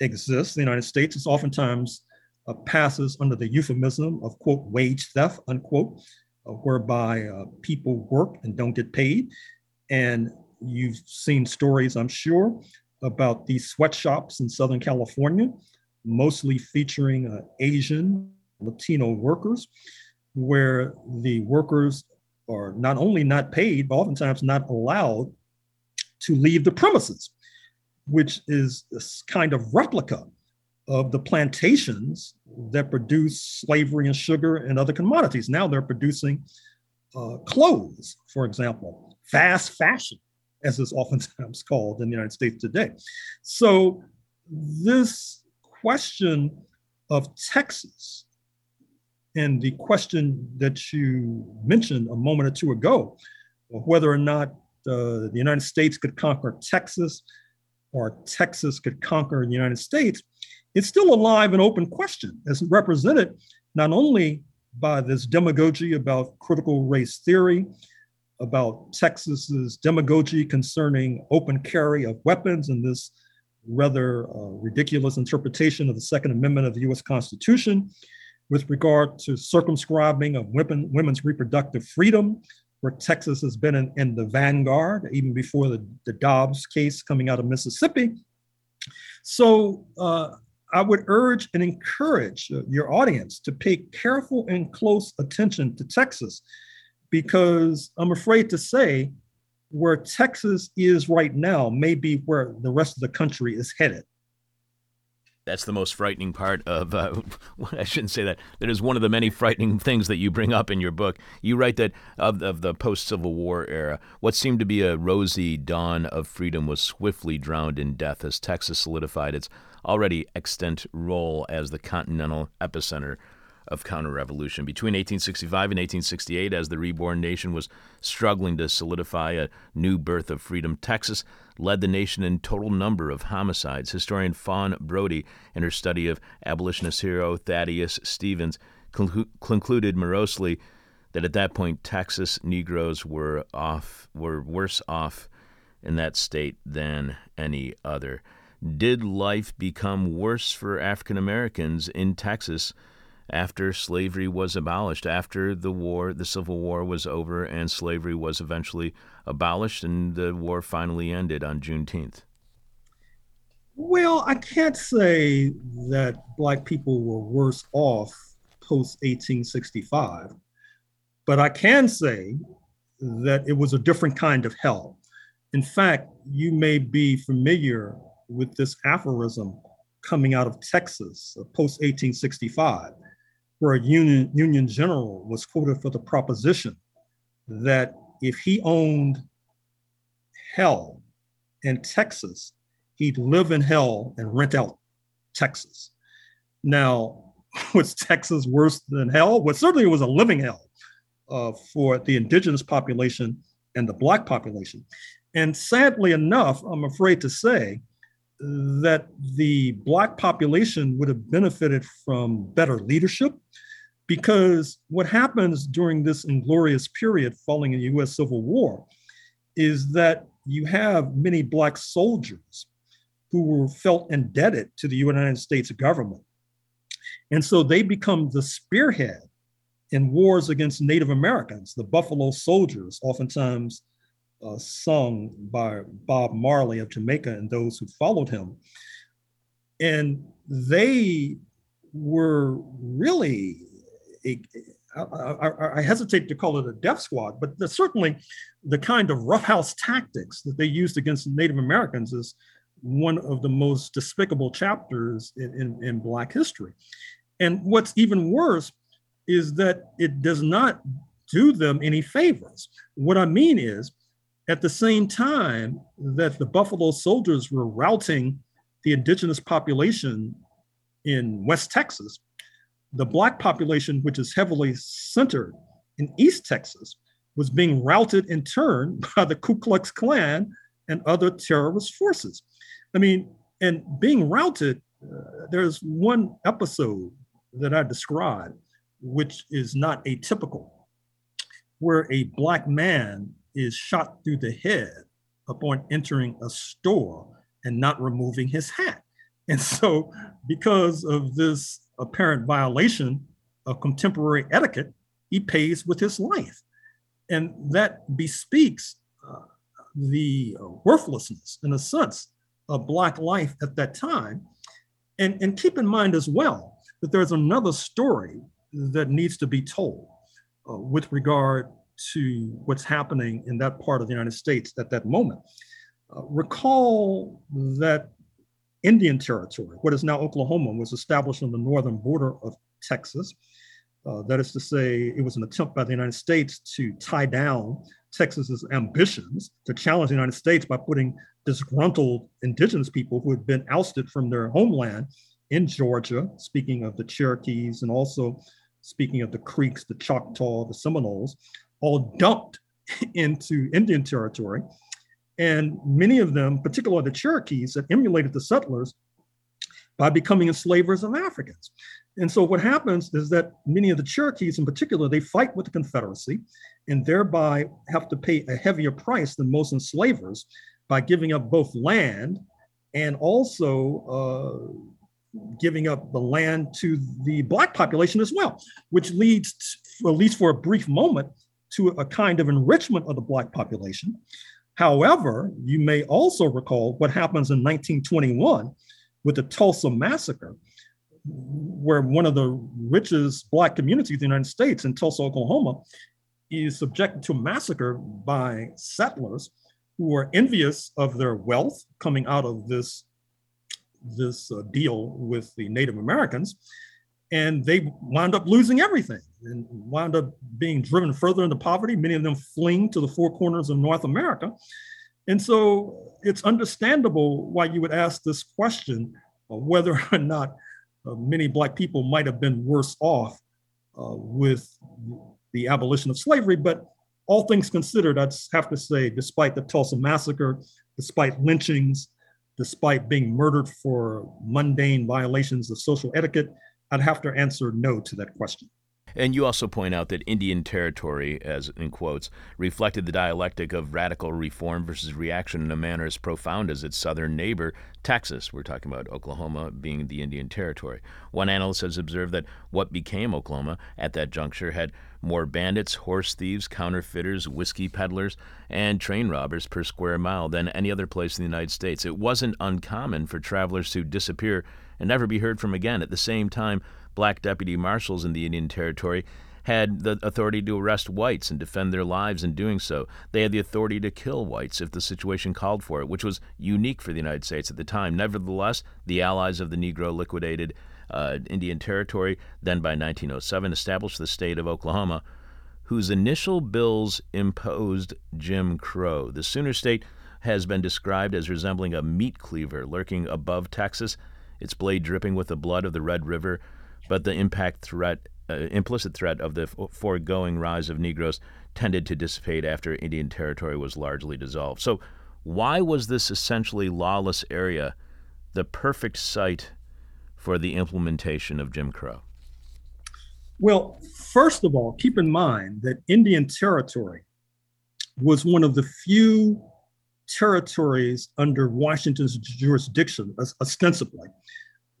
exists in the United States. It's oftentimes uh, passes under the euphemism of, quote, wage theft, unquote, uh, whereby uh, people work and don't get paid. And you've seen stories, I'm sure, about these sweatshops in Southern California, mostly featuring uh, Asian, Latino workers, where the workers are not only not paid, but oftentimes not allowed to leave the premises, which is this kind of replica of the plantations that produce slavery and sugar and other commodities. Now they're producing uh, clothes, for example, fast fashion, as is oftentimes called in the United States today. So, this question of Texas and the question that you mentioned a moment or two ago, whether or not uh, the United States could conquer Texas or Texas could conquer the United States, it's still a live and open question as represented not only by this demagogy about critical race theory, about Texas's demagogy concerning open carry of weapons and this rather uh, ridiculous interpretation of the Second Amendment of the US Constitution with regard to circumscribing of women, women's reproductive freedom, where Texas has been in, in the vanguard, even before the, the, Dobbs case coming out of Mississippi. So uh, I would urge and encourage uh, your audience to pay careful and close attention to Texas because I'm afraid to say where Texas is right now may be where the rest of the country is headed. That's the most frightening part of, uh, I shouldn't say that. That is one of the many frightening things that you bring up in your book. You write that of, of the post Civil War era, what seemed to be a rosy dawn of freedom was swiftly drowned in death as Texas solidified its already extant role as the continental epicenter of counter-revolution. Between 1865 and 1868, as the reborn nation was struggling to solidify a new birth of freedom, Texas led the nation in total number of homicides. Historian Fawn Brodie, in her study of abolitionist hero Thaddeus Stevens, conclu- concluded morosely that at that point Texas Negroes were off were worse off in that state than any other. Did life become worse for African Americans in Texas after slavery was abolished, after the war, the Civil War was over, and slavery was eventually abolished, and the war finally ended on Juneteenth? Well, I can't say that Black people were worse off post 1865, but I can say that it was a different kind of hell. In fact, you may be familiar with this aphorism coming out of Texas post 1865, where a Union, Union general was quoted for the proposition that if he owned hell in Texas, he'd live in hell and rent out Texas. Now, was Texas worse than hell? Well, certainly it was a living hell uh, for the indigenous population and the black population. And sadly enough, I'm afraid to say that the black population would have benefited from better leadership because what happens during this inglorious period following the US Civil War is that you have many black soldiers who were felt indebted to the United States government. And so they become the spearhead in wars against Native Americans, the Buffalo Soldiers, oftentimes uh, sung by Bob Marley of Jamaica and those who followed him. And they were really, a, I, I, I hesitate to call it a death squad, but certainly the kind of roughhouse tactics that they used against Native Americans is one of the most despicable chapters in, in, in Black history. And what's even worse is that it does not do them any favors. What I mean is, at the same time that the Buffalo soldiers were routing the indigenous population in West Texas, the Black population, which is heavily centered in East Texas, was being routed in turn by the Ku Klux Klan and other terrorist forces. I mean, and being routed, uh, there's one episode that I described, which is not atypical, where a black man is shot through the head upon entering a store and not removing his hat. And so, because of this apparent violation of contemporary etiquette, he pays with his life. And that bespeaks uh, the worthlessness, in a sense, of Black life at that time. And, and keep in mind as well that there's another story that needs to be told uh, with regard to what's happening in that part of the United States at that moment. Uh, recall that Indian Territory, what is now Oklahoma, was established on the northern border of Texas. Uh, that is to say, it was an attempt by the United States to tie down Texas's ambitions to challenge the United States by putting disgruntled indigenous people who had been ousted from their homeland in Georgia, speaking of the Cherokees and also speaking of the Creeks, the Choctaw, the Seminoles, all dumped into Indian territory. And many of them, particularly the Cherokees, had emulated the settlers by becoming enslavers of Africans. And so what happens is that many of the Cherokees in particular, they fight with the Confederacy and thereby have to pay a heavier price than most enslavers by giving up both land and also uh, giving up the land to the black population as well, which leads, to, at least for a brief moment, to a kind of enrichment of the black population. However, you may also recall what happens in 1921 with the Tulsa massacre, where one of the richest black communities in the United States in Tulsa, Oklahoma, is subjected to massacre by settlers who are envious of their wealth coming out of this, this uh, deal with the Native Americans. And they wound up losing everything and wound up being driven further into poverty, many of them fleeing to the four corners of North America. And so it's understandable why you would ask this question whether or not uh, many Black people might have been worse off uh, with the abolition of slavery. But all things considered, I'd have to say, despite the Tulsa massacre, despite lynchings, despite being murdered for mundane violations of social etiquette, I'd have to answer no to that question. And you also point out that Indian Territory, as in quotes, reflected the dialectic of radical reform versus reaction in a manner as profound as its southern neighbor, Texas. We're talking about Oklahoma being the Indian Territory. One analyst has observed that what became Oklahoma at that juncture had more bandits, horse thieves, counterfeiters, whiskey peddlers, and train robbers per square mile than any other place in the United States. It wasn't uncommon for travelers to disappear and never be heard from again. At the same time, black deputy marshals in the Indian Territory had the authority to arrest whites and defend their lives in doing so. They had the authority to kill whites if the situation called for it, which was unique for the United States at the time. Nevertheless, the allies of the Negro liquidated uh, Indian Territory, then by 1907 established the state of Oklahoma, whose initial bills imposed Jim Crow. The Sooner State has been described as resembling a meat cleaver lurking above Texas, its blade dripping with the blood of the Red River but the impact threat, uh, implicit threat of the foregoing rise of Negroes tended to dissipate after Indian Territory was largely dissolved. So, why was this essentially lawless area the perfect site for the implementation of Jim Crow? Well, first of all, keep in mind that Indian Territory was one of the few territories under Washington's jurisdiction, ostensibly,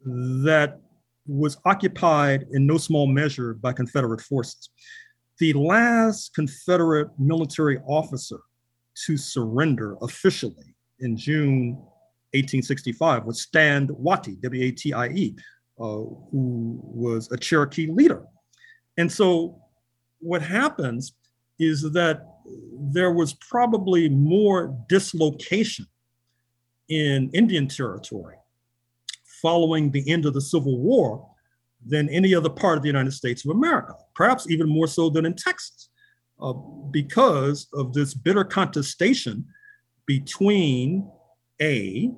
that was occupied in no small measure by Confederate forces. The last Confederate military officer to surrender officially in June 1865 was Stand Watie, W A T I E, uh, who was a Cherokee leader. And so what happens is that there was probably more dislocation in Indian Territory following the end of the Civil War than any other part of the United States of America, perhaps even more so than in Texas, uh, because of this bitter contestation between A,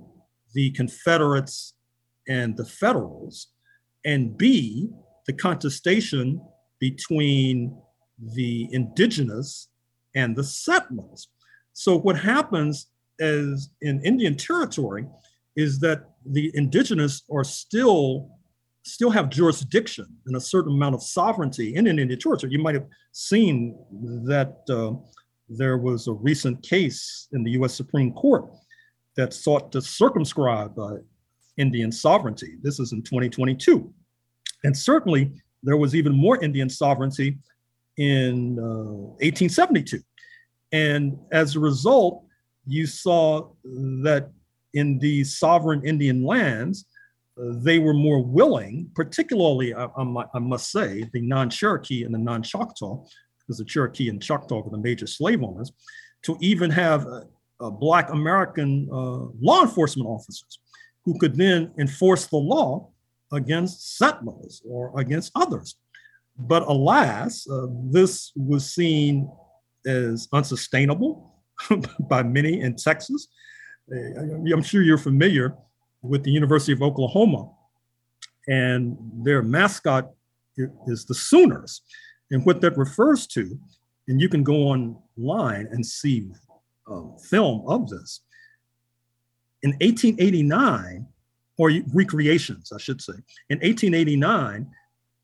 the Confederates and the Federals, and B, the contestation between the indigenous and the settlers. So, what happens is in Indian Territory is that the indigenous are still still have jurisdiction and a certain amount of sovereignty in an Indian territory. You might have seen that uh, there was a recent case in the U.S. Supreme Court that sought to circumscribe uh, Indian sovereignty. This is in 2022, and certainly there was even more Indian sovereignty in uh, 1872. And as a result, you saw that in these sovereign Indian lands, uh, they were more willing, particularly, I, I must say, the non Cherokee and the non Choctaw, because the Cherokee and Choctaw were the major slave owners, to even have Black American uh, law enforcement officers who could then enforce the law against settlers or against others. But alas, uh, this was seen as unsustainable by many in Texas I'm sure you're familiar with the University of Oklahoma, and their mascot is the Sooners. And what that refers to, and you can go online and see uh, film of this. In 1889, or recreations, I should say, in 1889,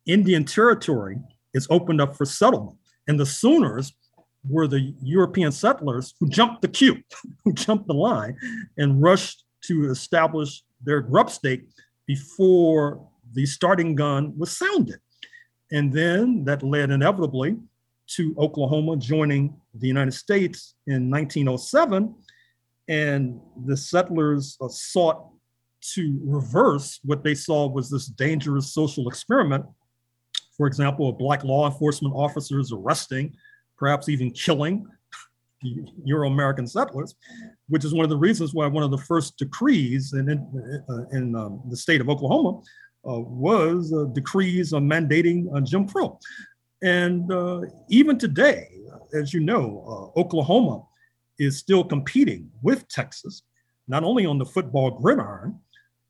Indian Territory is opened up for settlement. And the Sooners were the European settlers who jumped the queue, who jumped the line and rushed to establish their grub stake before the starting gun was sounded. And then that led inevitably to Oklahoma joining the United States in 1907. And the settlers uh, sought to reverse what they saw was this dangerous social experiment. For example, of black law enforcement officers arresting perhaps even killing Euro American settlers, which is one of the reasons why one of the first decrees in, in, uh, in um, the state of Oklahoma uh, was uh, decrees mandating uh, Jim Crow. And uh, even today, as you know, uh, Oklahoma is still competing with Texas, not only on the football gridiron,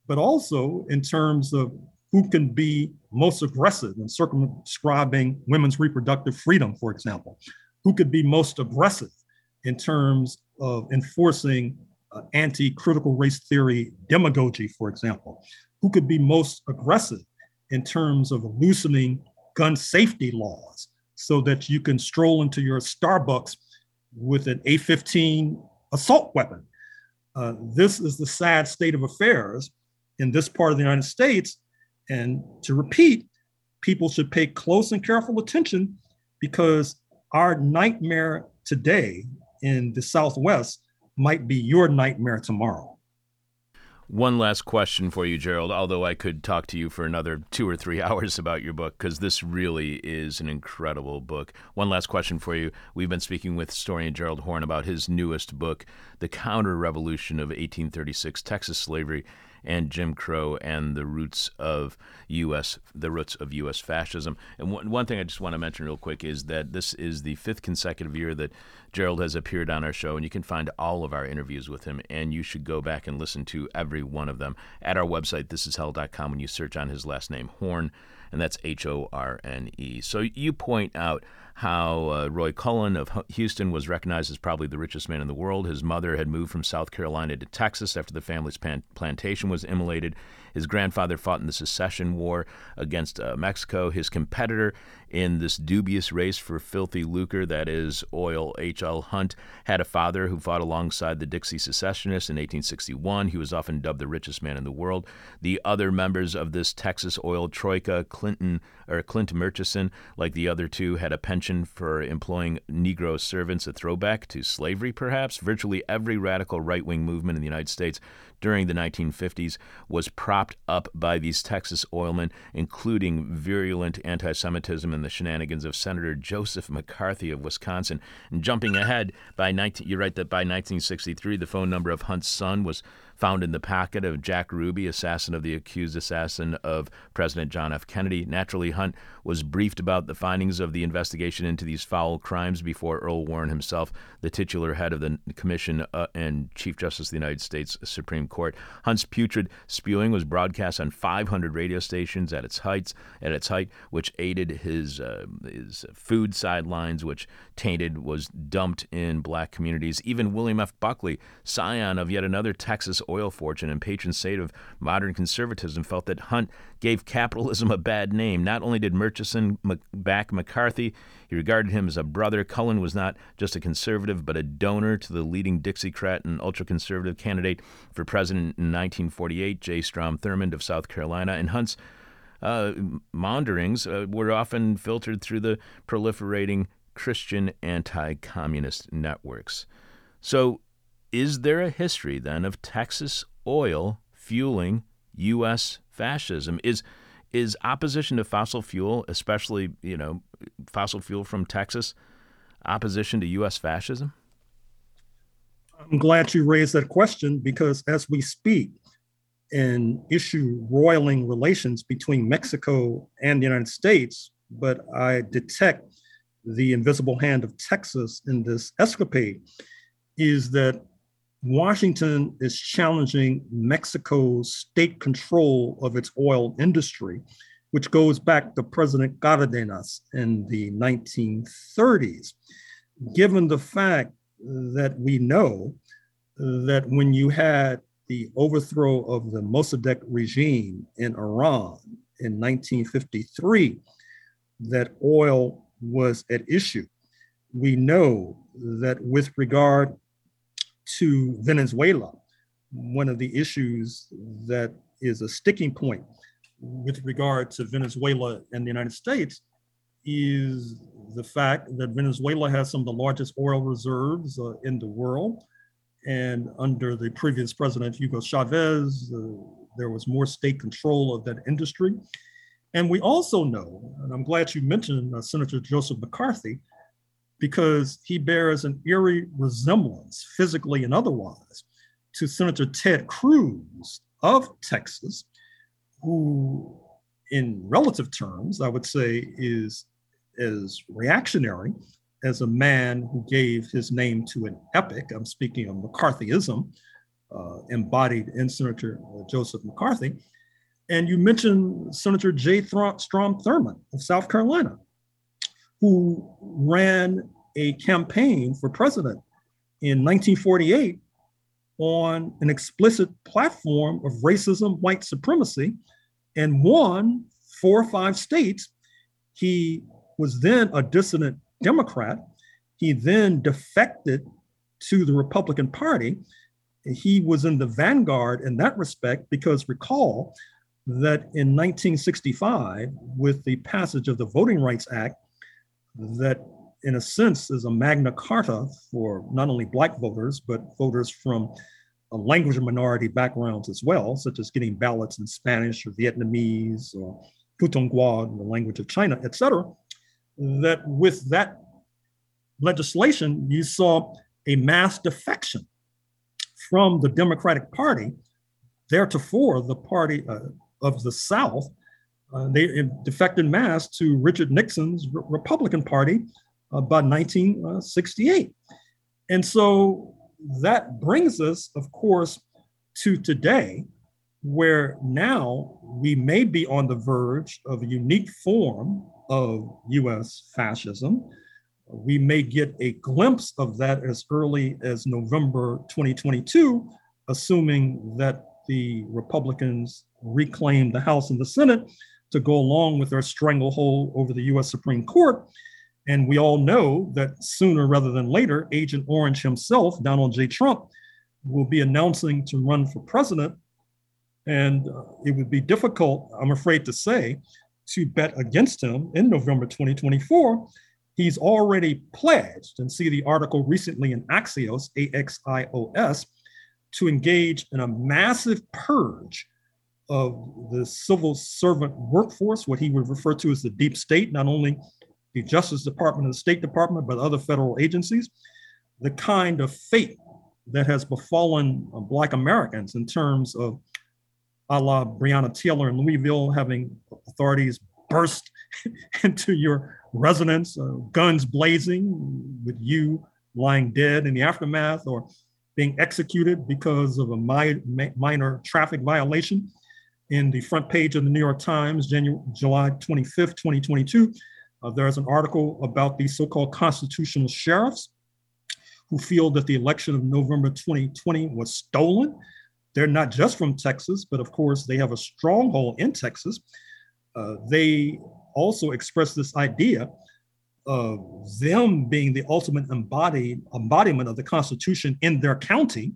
but also in terms of who can be most aggressive in circumscribing women's reproductive freedom, for example who could be most aggressive in terms of enforcing uh, anti critical race theory demagogy, for example, who could be most aggressive in terms of loosening gun safety laws so that you can stroll into your Starbucks with an A 15 assault weapon. Uh, this is the sad state of affairs in this part of the United States. And to repeat, people should pay close and careful attention because our nightmare today in the Southwest might be your nightmare tomorrow. One last question for you, Gerald, although I could talk to you for another two or three hours about your book, because this really is an incredible book. One last question for you. We've been speaking with historian Gerald Horne about his newest book, The Counter Revolution of 1836 Texas Slavery and Jim Crow and the roots of U.S. the roots of U.S. fascism. And one, one thing I just want to mention real quick is that this is the fifth consecutive year that Gerald has appeared on our show, and you can find all of our interviews with him, and you should go back and listen to every one of them at our website, thisishell.com, when you search on his last name, Horne, and that's H O R N E. So you point out how uh, Roy Cullen of Houston was recognized as probably the richest man in the world. His mother had moved from South Carolina to Texas after the family's pan- plantation was immolated. His grandfather fought in the Secession War against uh, Mexico. His competitor in this dubious race for filthy lucre, that is oil, H.L. Hunt, had a father who fought alongside the Dixie secessionists in 1861. He was often dubbed the richest man in the world. The other members of this Texas oil troika, Clinton or Clint Murchison, like the other two, had a pension for employing Negro servants, a throwback to slavery, perhaps. Virtually every radical right wing movement in the United States during the 1950s was propped up by these Texas oilmen, including virulent anti Semitism and the shenanigans of Senator Joseph McCarthy of Wisconsin. And jumping ahead, by 19, you write that by 1963, the phone number of Hunt's son was found in the pocket of Jack Ruby, assassin of the accused assassin of President John F. Kennedy. Naturally, Hunt was briefed about the findings of the investigation into these foul crimes before Earl Warren himself, the titular head of the commission uh, and Chief Justice of the United States Supreme Court. Hunt's putrid spewing was broadcast on 500 radio stations at its heights, at its height, which aided his uh, his food sidelines, which tainted was dumped in black communities. Even William F. Buckley, scion of yet another Texas oil fortune and patron saint of modern conservatism, felt that Hunt gave capitalism a bad name. Not only did Murchison back McCarthy, he regarded him as a brother. Cullen was not just a conservative, but a donor to the leading Dixiecrat and ultra conservative candidate for president in 1948, J. Strom Thurmond of South Carolina. And Hunt's uh, maunderings uh, were often filtered through the proliferating Christian anti communist networks. So, is there a history then of Texas oil fueling U.S. fascism? Is is opposition to fossil fuel, especially you know fossil fuel from Texas, opposition to U.S. fascism? I'm glad you raised that question because as we speak an issue roiling relations between Mexico and the United States, but I detect the invisible hand of Texas in this escapade, is that Washington is challenging Mexico's state control of its oil industry, which goes back to President Cardenas in the 1930s. Given the fact that we know that when you had the overthrow of the Mossadegh regime in Iran in 1953, that oil was at issue. We know that with regard to Venezuela, one of the issues that is a sticking point with regard to Venezuela and the United States is the fact that Venezuela has some of the largest oil reserves uh, in the world. And under the previous president, Hugo Chavez, uh, there was more state control of that industry. And we also know, and I'm glad you mentioned uh, Senator Joseph McCarthy, because he bears an eerie resemblance, physically and otherwise, to Senator Ted Cruz of Texas, who, in relative terms, I would say is as reactionary as a man who gave his name to an epic. I'm speaking of McCarthyism, uh, embodied in Senator Joseph McCarthy. And you mentioned Senator J. Strom Thurmond of South Carolina, who ran a campaign for president in 1948 on an explicit platform of racism, white supremacy, and won four or five states He was then a dissident Democrat. He then defected to the Republican Party. He was in the vanguard in that respect because recall that in 1965, with the passage of the Voting Rights Act, that in a sense is a Magna Carta for not only Black voters, but voters from a language minority backgrounds as well, such as getting ballots in Spanish or Vietnamese or Putonghua, the language of China, et cetera, that with that legislation, you saw a mass defection from the Democratic Party, theretofore the party uh, of the South. Uh, they defected mass to Richard Nixon's Republican Party uh, by 1968. And so that brings us, of course, to today, where now we may be on the verge of a unique form of US fascism. We may get a glimpse of that as early as November 2022, assuming that the Republicans reclaim the House and the Senate to go along with their stranglehold over the US Supreme Court. And we all know that sooner rather than later, Agent Orange himself, Donald J. Trump, will be announcing to run for president. And uh, it would be difficult, I'm afraid to say, to bet against him in November 2024. He's already pledged, and see the article recently in Axios, A X I O S, to engage in a massive purge of the civil servant workforce, what he would refer to as the deep state, not only the Justice Department and the State Department, but other federal agencies, the kind of fate that has befallen uh, Black Americans in terms of a la Breonna Taylor in Louisville having authorities burst into your residence, uh, guns blazing, with you lying dead in the aftermath or being executed because of a mi- minor traffic violation. In the front page of the New York Times, January, July 25th, 2022, uh, there's an article about the so called constitutional sheriffs who feel that the election of November 2020 was stolen. They're not just from Texas, but of course, they have a stronghold in Texas. Uh, they also express this idea of them being the ultimate embodied embodiment of the Constitution in their county,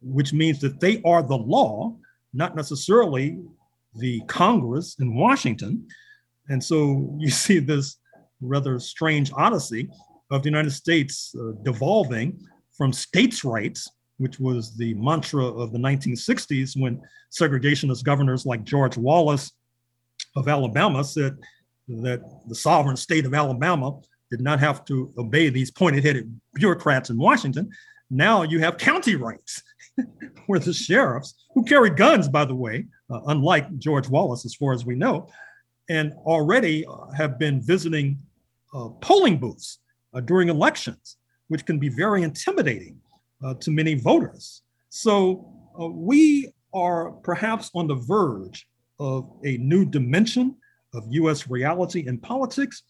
which means that they are the law, not necessarily the Congress in Washington. And so you see this rather strange odyssey of the United States uh, devolving from states' rights, which was the mantra of the 1960s when segregationist governors like George Wallace of Alabama said that the sovereign state of Alabama did not have to obey these pointed headed bureaucrats in Washington. Now you have county rights, where the sheriffs, who carry guns, by the way, uh, unlike George Wallace, as far as we know, and already uh, have been visiting uh, polling booths uh, during elections, which can be very intimidating uh, to many voters. So uh, we are perhaps on the verge of a new dimension of US reality in politics.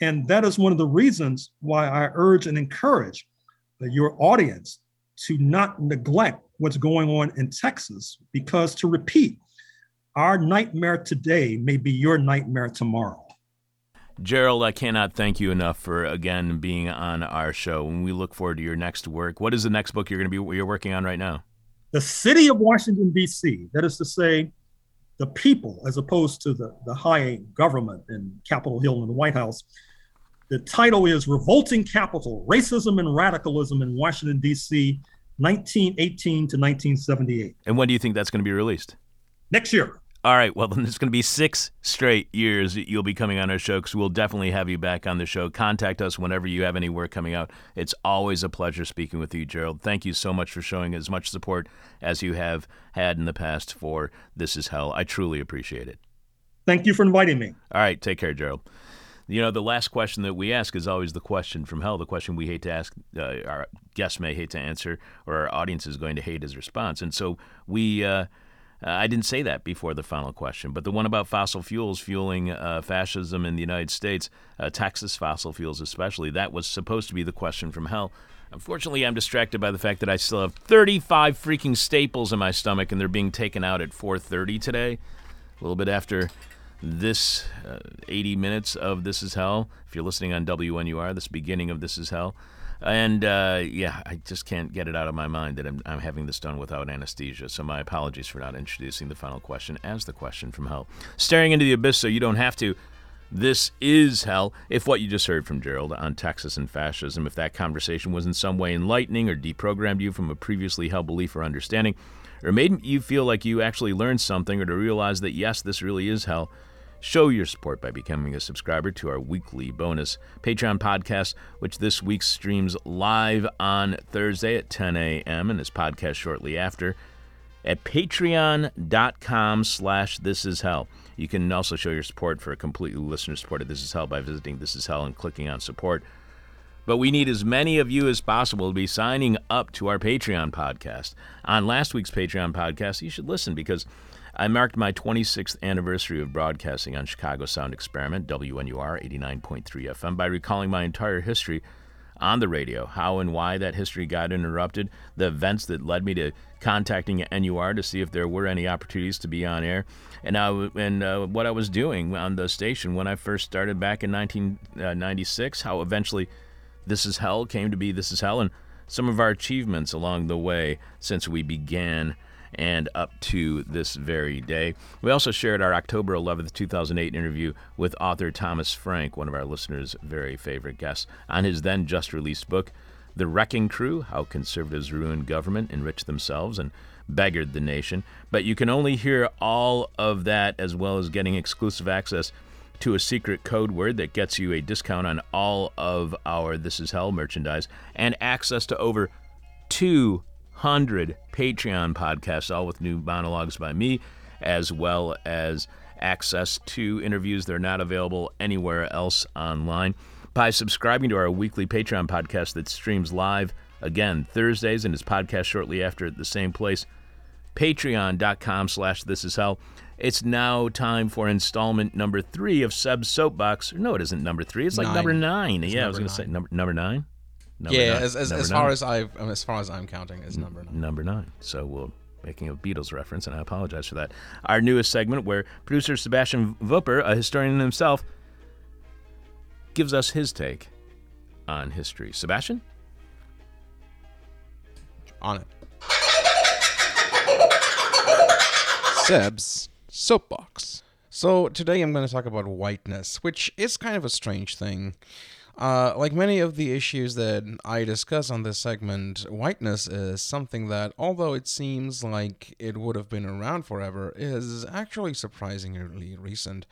And that is one of the reasons why I urge and encourage your audience to not neglect what's going on in Texas, because to repeat, our nightmare today may be your nightmare tomorrow. Gerald, I cannot thank you enough for again being on our show. And we look forward to your next work. What is the next book you're going to be you're working on right now? The City of Washington D.C. That is to say, the people, as opposed to the the high government in Capitol Hill and the White House. The title is Revolting Capital: Racism and Radicalism in Washington D.C. 1918 to 1978. And when do you think that's going to be released? Next year. All right, well, then it's going to be six straight years that you'll be coming on our show because we'll definitely have you back on the show. Contact us whenever you have any work coming out. It's always a pleasure speaking with you, Gerald. Thank you so much for showing as much support as you have had in the past for This Is Hell. I truly appreciate it. Thank you for inviting me. All right, take care, Gerald. You know, the last question that we ask is always the question from hell, the question we hate to ask, uh, our guests may hate to answer, or our audience is going to hate his response. And so we. Uh, I didn't say that before the final question, but the one about fossil fuels fueling uh, fascism in the United States, uh, Texas fossil fuels especially, that was supposed to be the question from hell. Unfortunately, I'm distracted by the fact that I still have 35 freaking staples in my stomach, and they're being taken out at 4:30 today, a little bit after this uh, 80 minutes of This Is Hell. If you're listening on WNUR, this beginning of This Is Hell. And uh, yeah, I just can't get it out of my mind that I'm, I'm having this done without anesthesia. So my apologies for not introducing the final question as the question from hell. Staring into the abyss so you don't have to. This is hell. If what you just heard from Gerald on Texas and fascism, if that conversation was in some way enlightening or deprogrammed you from a previously held belief or understanding, or made you feel like you actually learned something or to realize that yes, this really is hell, Show your support by becoming a subscriber to our weekly bonus Patreon podcast, which this week streams live on Thursday at 10 a.m. and is podcast shortly after at patreon.com slash this is hell. You can also show your support for a completely listener-supported This Is Hell by visiting This Is Hell and clicking on support. But we need as many of you as possible to be signing up to our Patreon podcast. On last week's Patreon podcast, you should listen because I marked my 26th anniversary of broadcasting on Chicago Sound Experiment, WNUR 89.3 FM, by recalling my entire history on the radio, how and why that history got interrupted, the events that led me to contacting NUR to see if there were any opportunities to be on air, and, I, and uh, what I was doing on the station when I first started back in 1996, how eventually This Is Hell came to be This Is Hell, and some of our achievements along the way since we began and up to this very day. We also shared our October 11th, 2008 interview with author Thomas Frank, one of our listeners' very favorite guests, on his then just released book, The Wrecking Crew How Conservatives Ruined Government, Enriched Themselves, and Beggared the Nation. But you can only hear all of that as well as getting exclusive access to a secret code word that gets you a discount on all of our This Is Hell merchandise and access to over two 100 Patreon podcasts, all with new monologues by me, as well as access to interviews that are not available anywhere else online. By subscribing to our weekly Patreon podcast that streams live again Thursdays and is podcast shortly after at the same place, patreon.com slash this is hell. It's now time for installment number three of Seb's Soapbox. No, it isn't number three. It's like Nine. number nine. It's yeah, I was going to say number number nine. Number yeah, nine. as, as, Number as nine. far as I um, as far as I'm counting is number nine. number nine. So we're making a Beatles reference, and I apologize for that. Our newest segment, where producer Sebastian Vupper, a historian himself, gives us his take on history. Sebastian? on it. Seb's soapbox. So today I'm going to talk about whiteness, which is kind of a strange thing. Uh, like many of the issues that I discuss on this segment, whiteness is something that, although it seems like it would have been around forever, is actually surprisingly recent.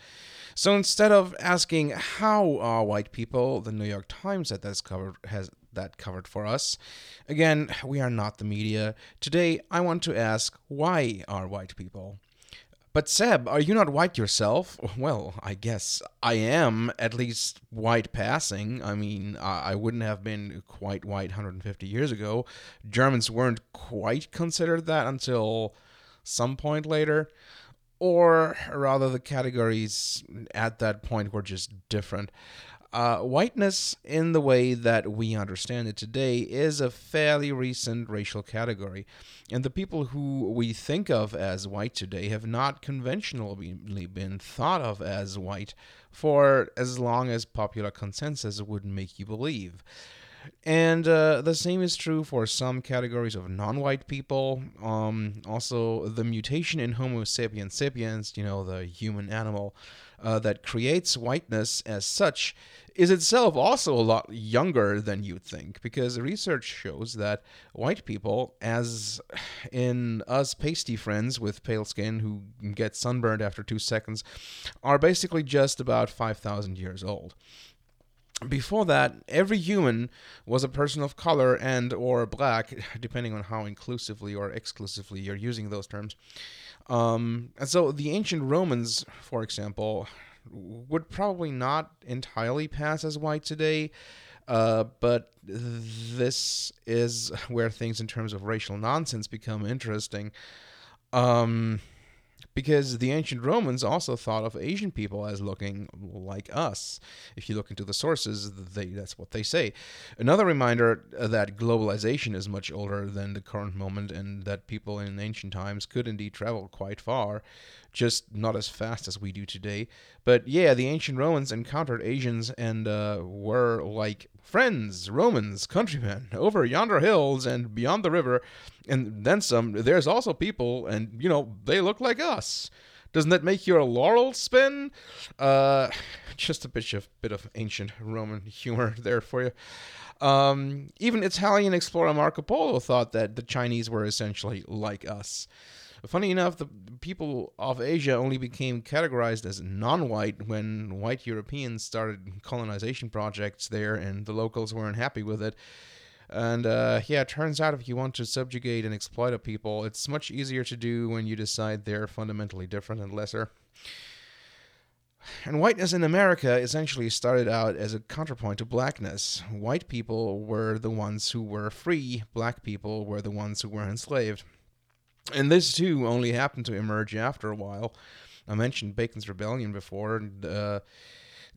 So instead of asking how are white people, the New York Times covered has that covered for us. Again, we are not the media. Today, I want to ask why are white people? But Seb, are you not white yourself? Well, I guess I am, at least white passing. I mean, I wouldn't have been quite white 150 years ago. Germans weren't quite considered that until some point later. Or rather, the categories at that point were just different. Uh, whiteness, in the way that we understand it today, is a fairly recent racial category. And the people who we think of as white today have not conventionally been thought of as white for as long as popular consensus would make you believe. And uh, the same is true for some categories of non-white people. Um, also, the mutation in Homo sapiens sapiens, you know, the human animal, uh, that creates whiteness as such, is itself also a lot younger than you'd think, because research shows that white people, as in us pasty friends with pale skin who get sunburned after two seconds, are basically just about 5,000 years old. Before that every human was a person of color and or black depending on how inclusively or exclusively you're using those terms. Um, and so the ancient romans for example would probably not entirely pass as white today uh, but this is where things in terms of racial nonsense become interesting um, because the ancient Romans also thought of Asian people as looking like us. If you look into the sources, they, that's what they say. Another reminder that globalization is much older than the current moment and that people in ancient times could indeed travel quite far. Just not as fast as we do today. But yeah, the ancient Romans encountered Asians and uh, were like friends, Romans, countrymen, over yonder hills and beyond the river, and then some. There's also people, and you know, they look like us. Doesn't that make your laurel spin? Uh, just a bit of bit of ancient Roman humor there for you. Um, even Italian explorer Marco Polo thought that the Chinese were essentially like us. Funny enough, the people of Asia only became categorized as non white when white Europeans started colonization projects there and the locals weren't happy with it. And uh, yeah, it turns out if you want to subjugate and exploit a people, it's much easier to do when you decide they're fundamentally different and lesser. And whiteness in America essentially started out as a counterpoint to blackness. White people were the ones who were free, black people were the ones who were enslaved. And this too only happened to emerge after a while. I mentioned Bacon's Rebellion before. And, uh,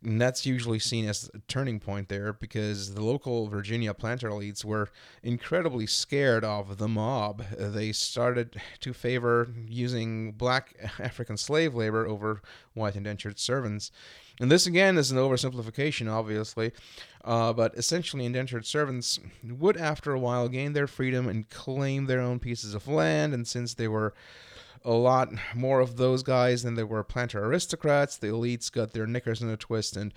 and that's usually seen as a turning point there because the local Virginia planter elites were incredibly scared of the mob. They started to favor using black African slave labor over white indentured servants. And this again is an oversimplification, obviously, uh, but essentially, indentured servants would, after a while, gain their freedom and claim their own pieces of land. And since they were a lot more of those guys than there were planter aristocrats, the elites got their knickers in a twist, and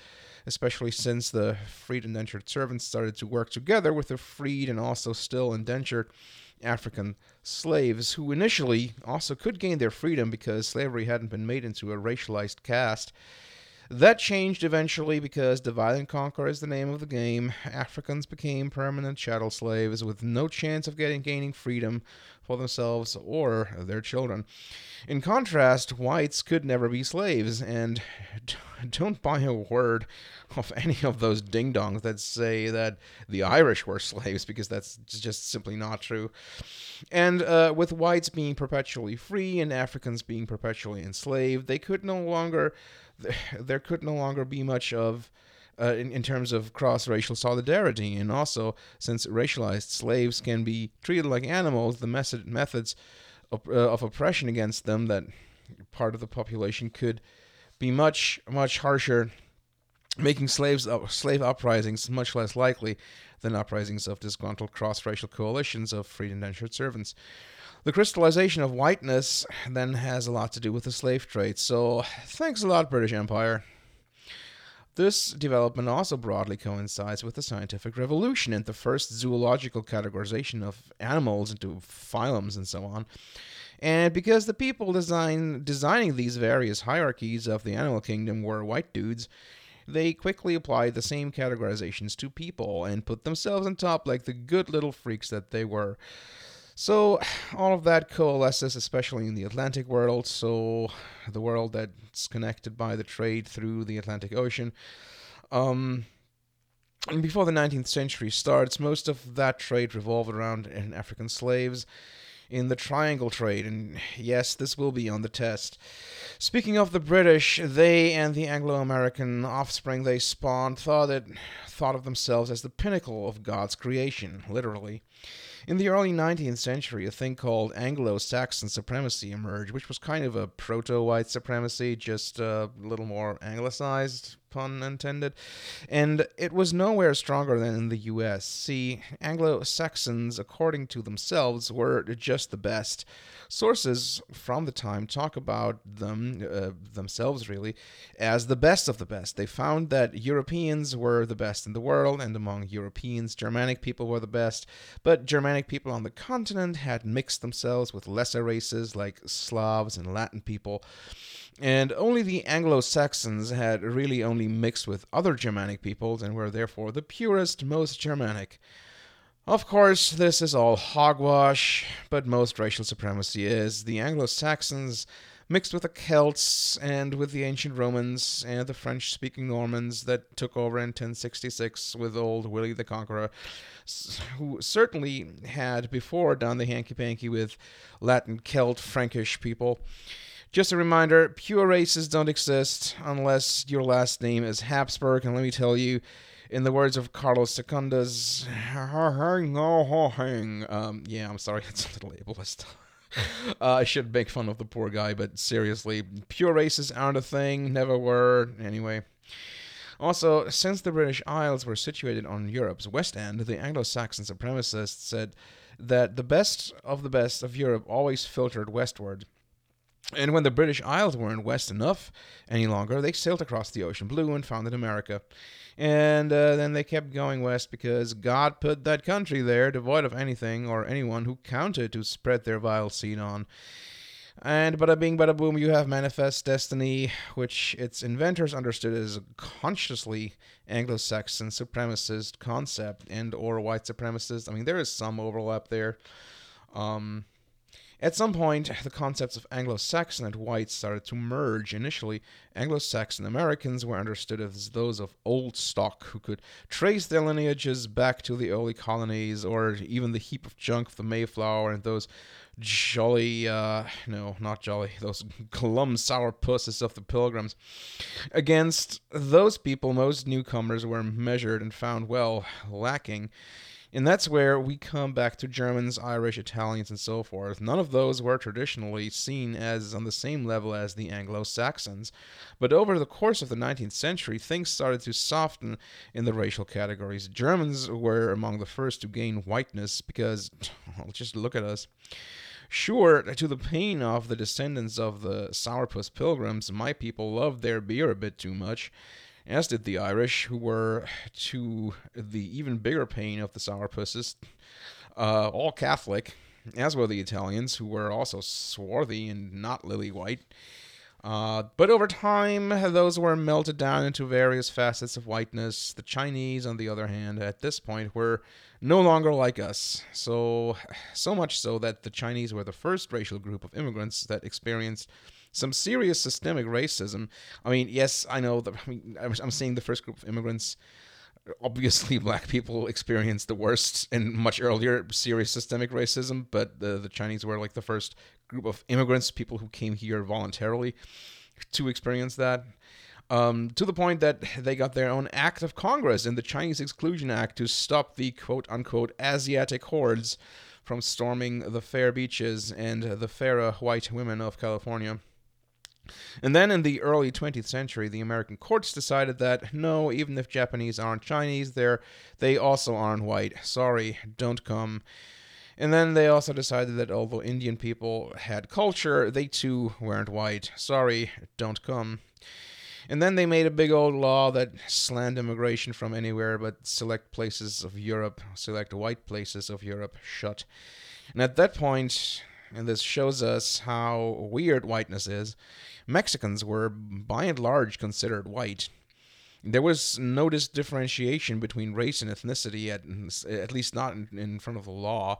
especially since the freed indentured servants started to work together with the freed and also still indentured African slaves, who initially also could gain their freedom because slavery hadn't been made into a racialized caste. That changed eventually because divide and conquer is the name of the game. Africans became permanent chattel slaves with no chance of getting gaining freedom for themselves or their children. In contrast, whites could never be slaves, and don't buy a word of any of those ding dongs that say that the Irish were slaves because that's just simply not true. And uh, with whites being perpetually free and Africans being perpetually enslaved, they could no longer there could no longer be much of uh, in, in terms of cross racial solidarity. And also, since racialized slaves can be treated like animals, the method, methods of, uh, of oppression against them that part of the population could be much, much harsher, making slaves uh, slave uprisings much less likely than uprisings of disgruntled cross racial coalitions of freed indentured servants. The crystallization of whiteness then has a lot to do with the slave trade. So, thanks a lot, British Empire. This development also broadly coincides with the scientific revolution and the first zoological categorization of animals into phylums and so on. And because the people design, designing these various hierarchies of the animal kingdom were white dudes, they quickly applied the same categorizations to people and put themselves on top like the good little freaks that they were. So, all of that coalesces, especially in the Atlantic world, so the world that's connected by the trade through the Atlantic Ocean. Um, and before the 19th century starts, most of that trade revolved around African slaves in the triangle trade, and yes, this will be on the test. Speaking of the British, they and the Anglo-American offspring they spawned thought it, thought of themselves as the pinnacle of God's creation, literally. In the early 19th century, a thing called Anglo Saxon supremacy emerged, which was kind of a proto white supremacy, just a little more anglicized, pun intended. And it was nowhere stronger than in the US. See, Anglo Saxons, according to themselves, were just the best. Sources from the time talk about them, uh, themselves really, as the best of the best. They found that Europeans were the best in the world, and among Europeans, Germanic people were the best. But Germanic people on the continent had mixed themselves with lesser races like Slavs and Latin people and only the Anglo Saxons had really only mixed with other Germanic peoples and were therefore the purest, most Germanic. Of course, this is all hogwash, but most racial supremacy is. The Anglo Saxons mixed with the Celts and with the ancient Romans and the French speaking Normans that took over in 1066 with old Willie the Conqueror, who certainly had before done the hanky panky with Latin, Celt, Frankish people. Just a reminder pure races don't exist unless your last name is Habsburg. And let me tell you, in the words of Carlos Secundas, um, yeah, I'm sorry, it's a little ableist. uh, I should make fun of the poor guy, but seriously, pure races aren't a thing, never were. Anyway. Also, since the British Isles were situated on Europe's west end, the Anglo Saxon supremacists said that the best of the best of Europe always filtered westward. And when the British Isles weren't west enough any longer, they sailed across the ocean blue and founded America. And uh, then they kept going west because God put that country there, devoid of anything or anyone who counted to spread their vile seed on. And bada bing, bada boom, you have Manifest Destiny, which its inventors understood as a consciously Anglo-Saxon supremacist concept and or white supremacist. I mean, there is some overlap there. Um, at some point, the concepts of Anglo Saxon and white started to merge. Initially, Anglo Saxon Americans were understood as those of old stock who could trace their lineages back to the early colonies or even the heap of junk of the Mayflower and those jolly, uh, no, not jolly, those glum sourpusses of the pilgrims. Against those people, most newcomers were measured and found well lacking. And that's where we come back to Germans, Irish, Italians, and so forth. None of those were traditionally seen as on the same level as the Anglo Saxons. But over the course of the 19th century, things started to soften in the racial categories. Germans were among the first to gain whiteness because, just look at us. Sure, to the pain of the descendants of the Sourpuss Pilgrims, my people loved their beer a bit too much, as did the Irish, who were to the even bigger pain of the Sourpusses, uh, all Catholic, as were the Italians, who were also swarthy and not lily white. Uh, but over time, those were melted down into various facets of whiteness. The Chinese, on the other hand, at this point, were no longer like us. So, so much so that the Chinese were the first racial group of immigrants that experienced some serious systemic racism. I mean, yes, I know that. I mean, I'm seeing the first group of immigrants. Obviously, black people experienced the worst and much earlier serious systemic racism, but the, the Chinese were like the first group of immigrants, people who came here voluntarily to experience that. Um, to the point that they got their own act of Congress in the Chinese Exclusion Act to stop the quote unquote Asiatic hordes from storming the fair beaches and the fairer white women of California. And then in the early 20th century, the American courts decided that no, even if Japanese aren't Chinese, they're, they also aren't white. Sorry, don't come. And then they also decided that although Indian people had culture, they too weren't white. Sorry, don't come. And then they made a big old law that slammed immigration from anywhere but select places of Europe, select white places of Europe, shut. And at that point, and this shows us how weird whiteness is, Mexicans were by and large considered white. There was no differentiation between race and ethnicity, at, at least not in, in front of the law.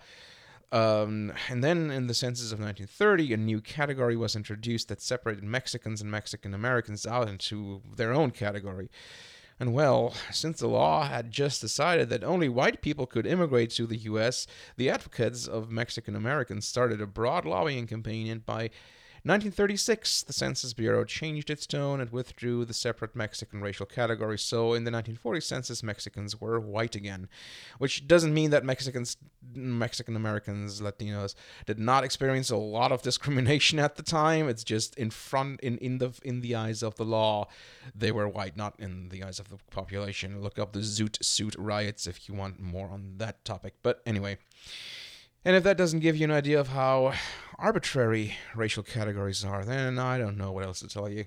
Um, and then in the census of 1930, a new category was introduced that separated Mexicans and Mexican Americans out into their own category. And well, since the law had just decided that only white people could immigrate to the U.S., the advocates of Mexican Americans started a broad lobbying campaign by 1936, the Census Bureau changed its tone and withdrew the separate Mexican racial category. So, in the 1940 census, Mexicans were white again, which doesn't mean that Mexicans, Mexican Americans, Latinos did not experience a lot of discrimination at the time. It's just in front, in in the in the eyes of the law, they were white, not in the eyes of the population. Look up the Zoot Suit riots if you want more on that topic. But anyway. And if that doesn't give you an idea of how arbitrary racial categories are, then I don't know what else to tell you.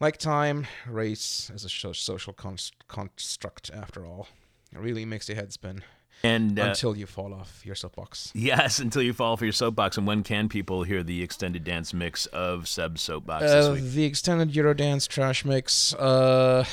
Like time, race is a social construct after all. It really makes your head spin. And uh, until you fall off your soapbox. Yes, until you fall off your soapbox. And when can people hear the extended dance mix of Seb Soapbox uh, The extended Eurodance trash mix. Uh,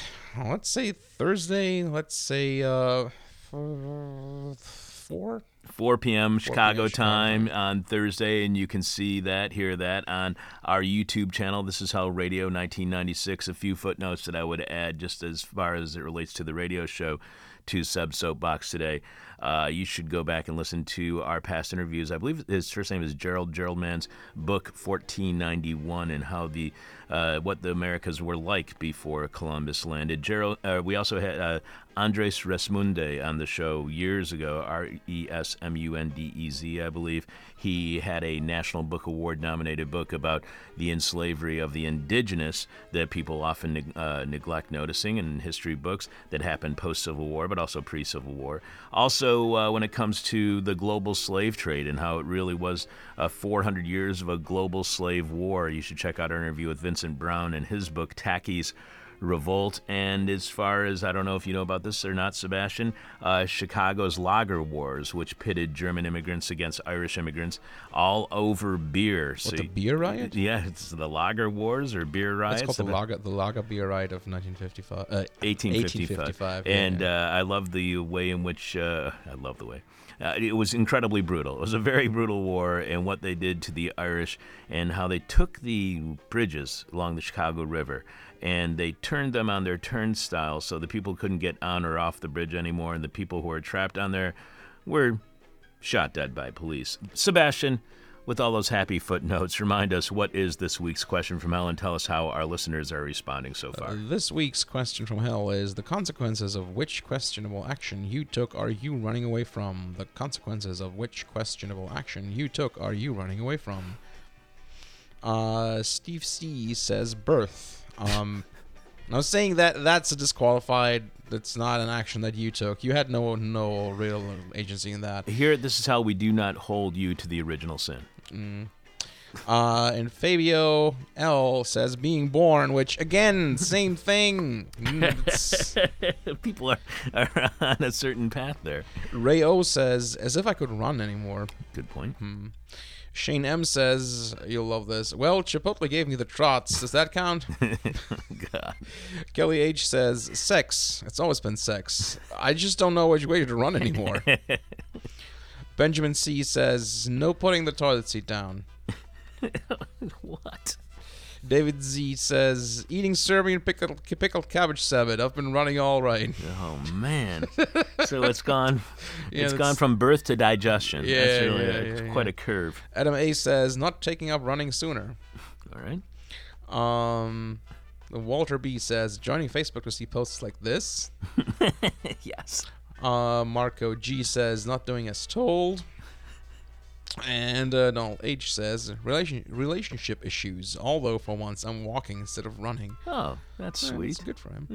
let's say Thursday. Let's say uh, four 4 p.m. Chicago 4 p.m. time Chicago. on Thursday, and you can see that, hear that on our YouTube channel. This is Hell Radio 1996. A few footnotes that I would add just as far as it relates to the radio show to Seb Soapbox today. Uh, you should go back and listen to our past interviews. I believe his first name is Gerald Gerald Mann's book 1491 and how the uh, what the Americas were like before Columbus landed. Gerald, uh, we also had uh, Andres Resmunde on the show years ago, R E S M U N D E Z, I believe. He had a National Book Award nominated book about the enslavery of the indigenous that people often uh, neglect noticing in history books that happened post Civil War, but also pre Civil War. Also, uh, when it comes to the global slave trade and how it really was uh, 400 years of a global slave war, you should check out our interview with Vincent Brown and his book, Tacky's revolt. And as far as I don't know if you know about this or not, Sebastian, uh, Chicago's Lager Wars, which pitted German immigrants against Irish immigrants, all over beer. So What, the beer riot? Yeah, it's the Lager Wars or beer riots. It's called the Lager, the Lager beer riot of 1955. Uh, 1855. 1855, and yeah. Uh, I love the way in which uh, I love the way. Uh, it was incredibly brutal. It was a very brutal war, and what they did to the Irish, and how they took the bridges along the Chicago River, and they turned them on their turnstiles so the people couldn't get on or off the bridge anymore, and the people who were trapped on there were shot dead by police. Sebastian, with all those happy footnotes, remind us what is this week's question from Hell and tell us how our listeners are responding so far. Uh, this week's question from hell is the consequences of which questionable action you took are you running away from? The consequences of which questionable action you took are you running away from? Uh, Steve C says birth. Um, now saying that that's a disqualified. That's not an action that you took. You had no no real agency in that. Here, this is how we do not hold you to the original sin. Uh, and Fabio L says being born, which again, same thing. Mm, People are, are on a certain path there. Ray O says, as if I could run anymore. Good point. Shane M says, you'll love this. Well, Chipotle gave me the trots. Does that count? God. Kelly H says, sex. It's always been sex. I just don't know which way to run anymore. Benjamin C says, no putting the toilet seat down. What? David Z says, eating Serbian pickled, pickled cabbage salad. I've been running all right. Oh man. so it's gone. Yeah, it's gone from birth to digestion. Yeah, That's really yeah, a- yeah, quite yeah. a curve. Adam A says, not taking up running sooner. All right. Um, Walter B says, joining Facebook to see posts like this. yes. Uh, Marco G says, not doing as told. And uh, Donald H says, relation relationship issues. Although for once I'm walking instead of running. Oh, that's Yeah, sweet. That's good for him.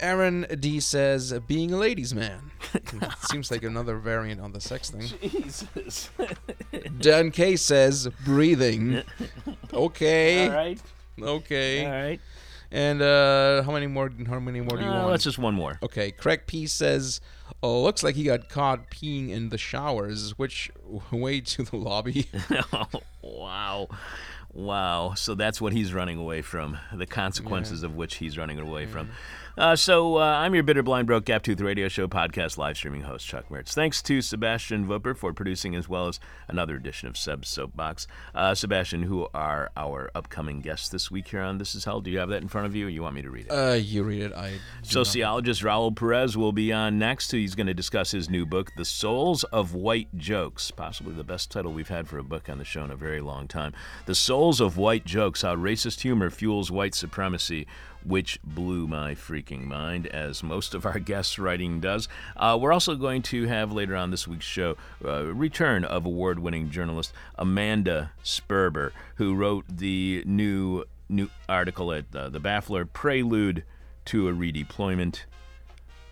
Aaron D says, being a ladies' man. Seems like another variant on the sex thing. Jesus. Dan K says, breathing. Okay. All right. Okay. All right. And uh, how many more? How many more do you Uh, want? let's just one more. Okay, Craig P says, oh, looks like he got caught peeing in the showers, which way to the lobby. wow. Wow. So that's what he's running away from, the consequences of which he's running away from. Uh, so uh, I'm your bitter, blind, broke, gap tooth radio show podcast live streaming host, Chuck Mertz. Thanks to Sebastian Vupper for producing as well as another edition of Seb's Soapbox. Uh, Sebastian, who are our upcoming guests this week here on This Is Hell? Do you have that in front of you or you want me to read it? uh, you read it. I. Sociologist Raul Perez will be on next. He's going to discuss his new book, The Souls of White Jokes, possibly the best title we've had for a book on the show in a very long time. The Souls of White Jokes How Racist Humor Fuels White Supremacy, which blew my freaking mind, as most of our guests' writing does. Uh, we're also going to have later on this week's show uh, return of award winning journalist Amanda Sperber, who wrote the new new article at uh, the Baffler Prelude to a Redeployment.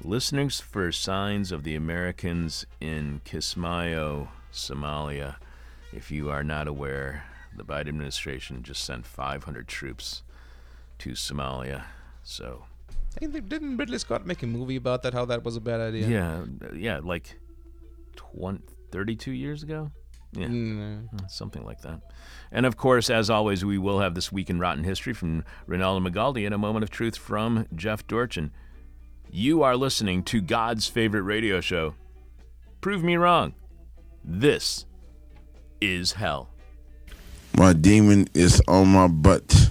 Listeners for signs of the Americans in Kismayo, Somalia. If you are not aware, the Biden administration just sent 500 troops to Somalia. So, didn't Ridley Scott make a movie about that? How that was a bad idea? yeah, yeah, like 20, 32 years ago? Yeah. Mm, something like that. And of course, as always, we will have this week in Rotten History from Ronaldo Magaldi and a moment of truth from Jeff Dorchin. You are listening to God's favorite radio show. Prove me wrong. This is hell. My demon is on my butt.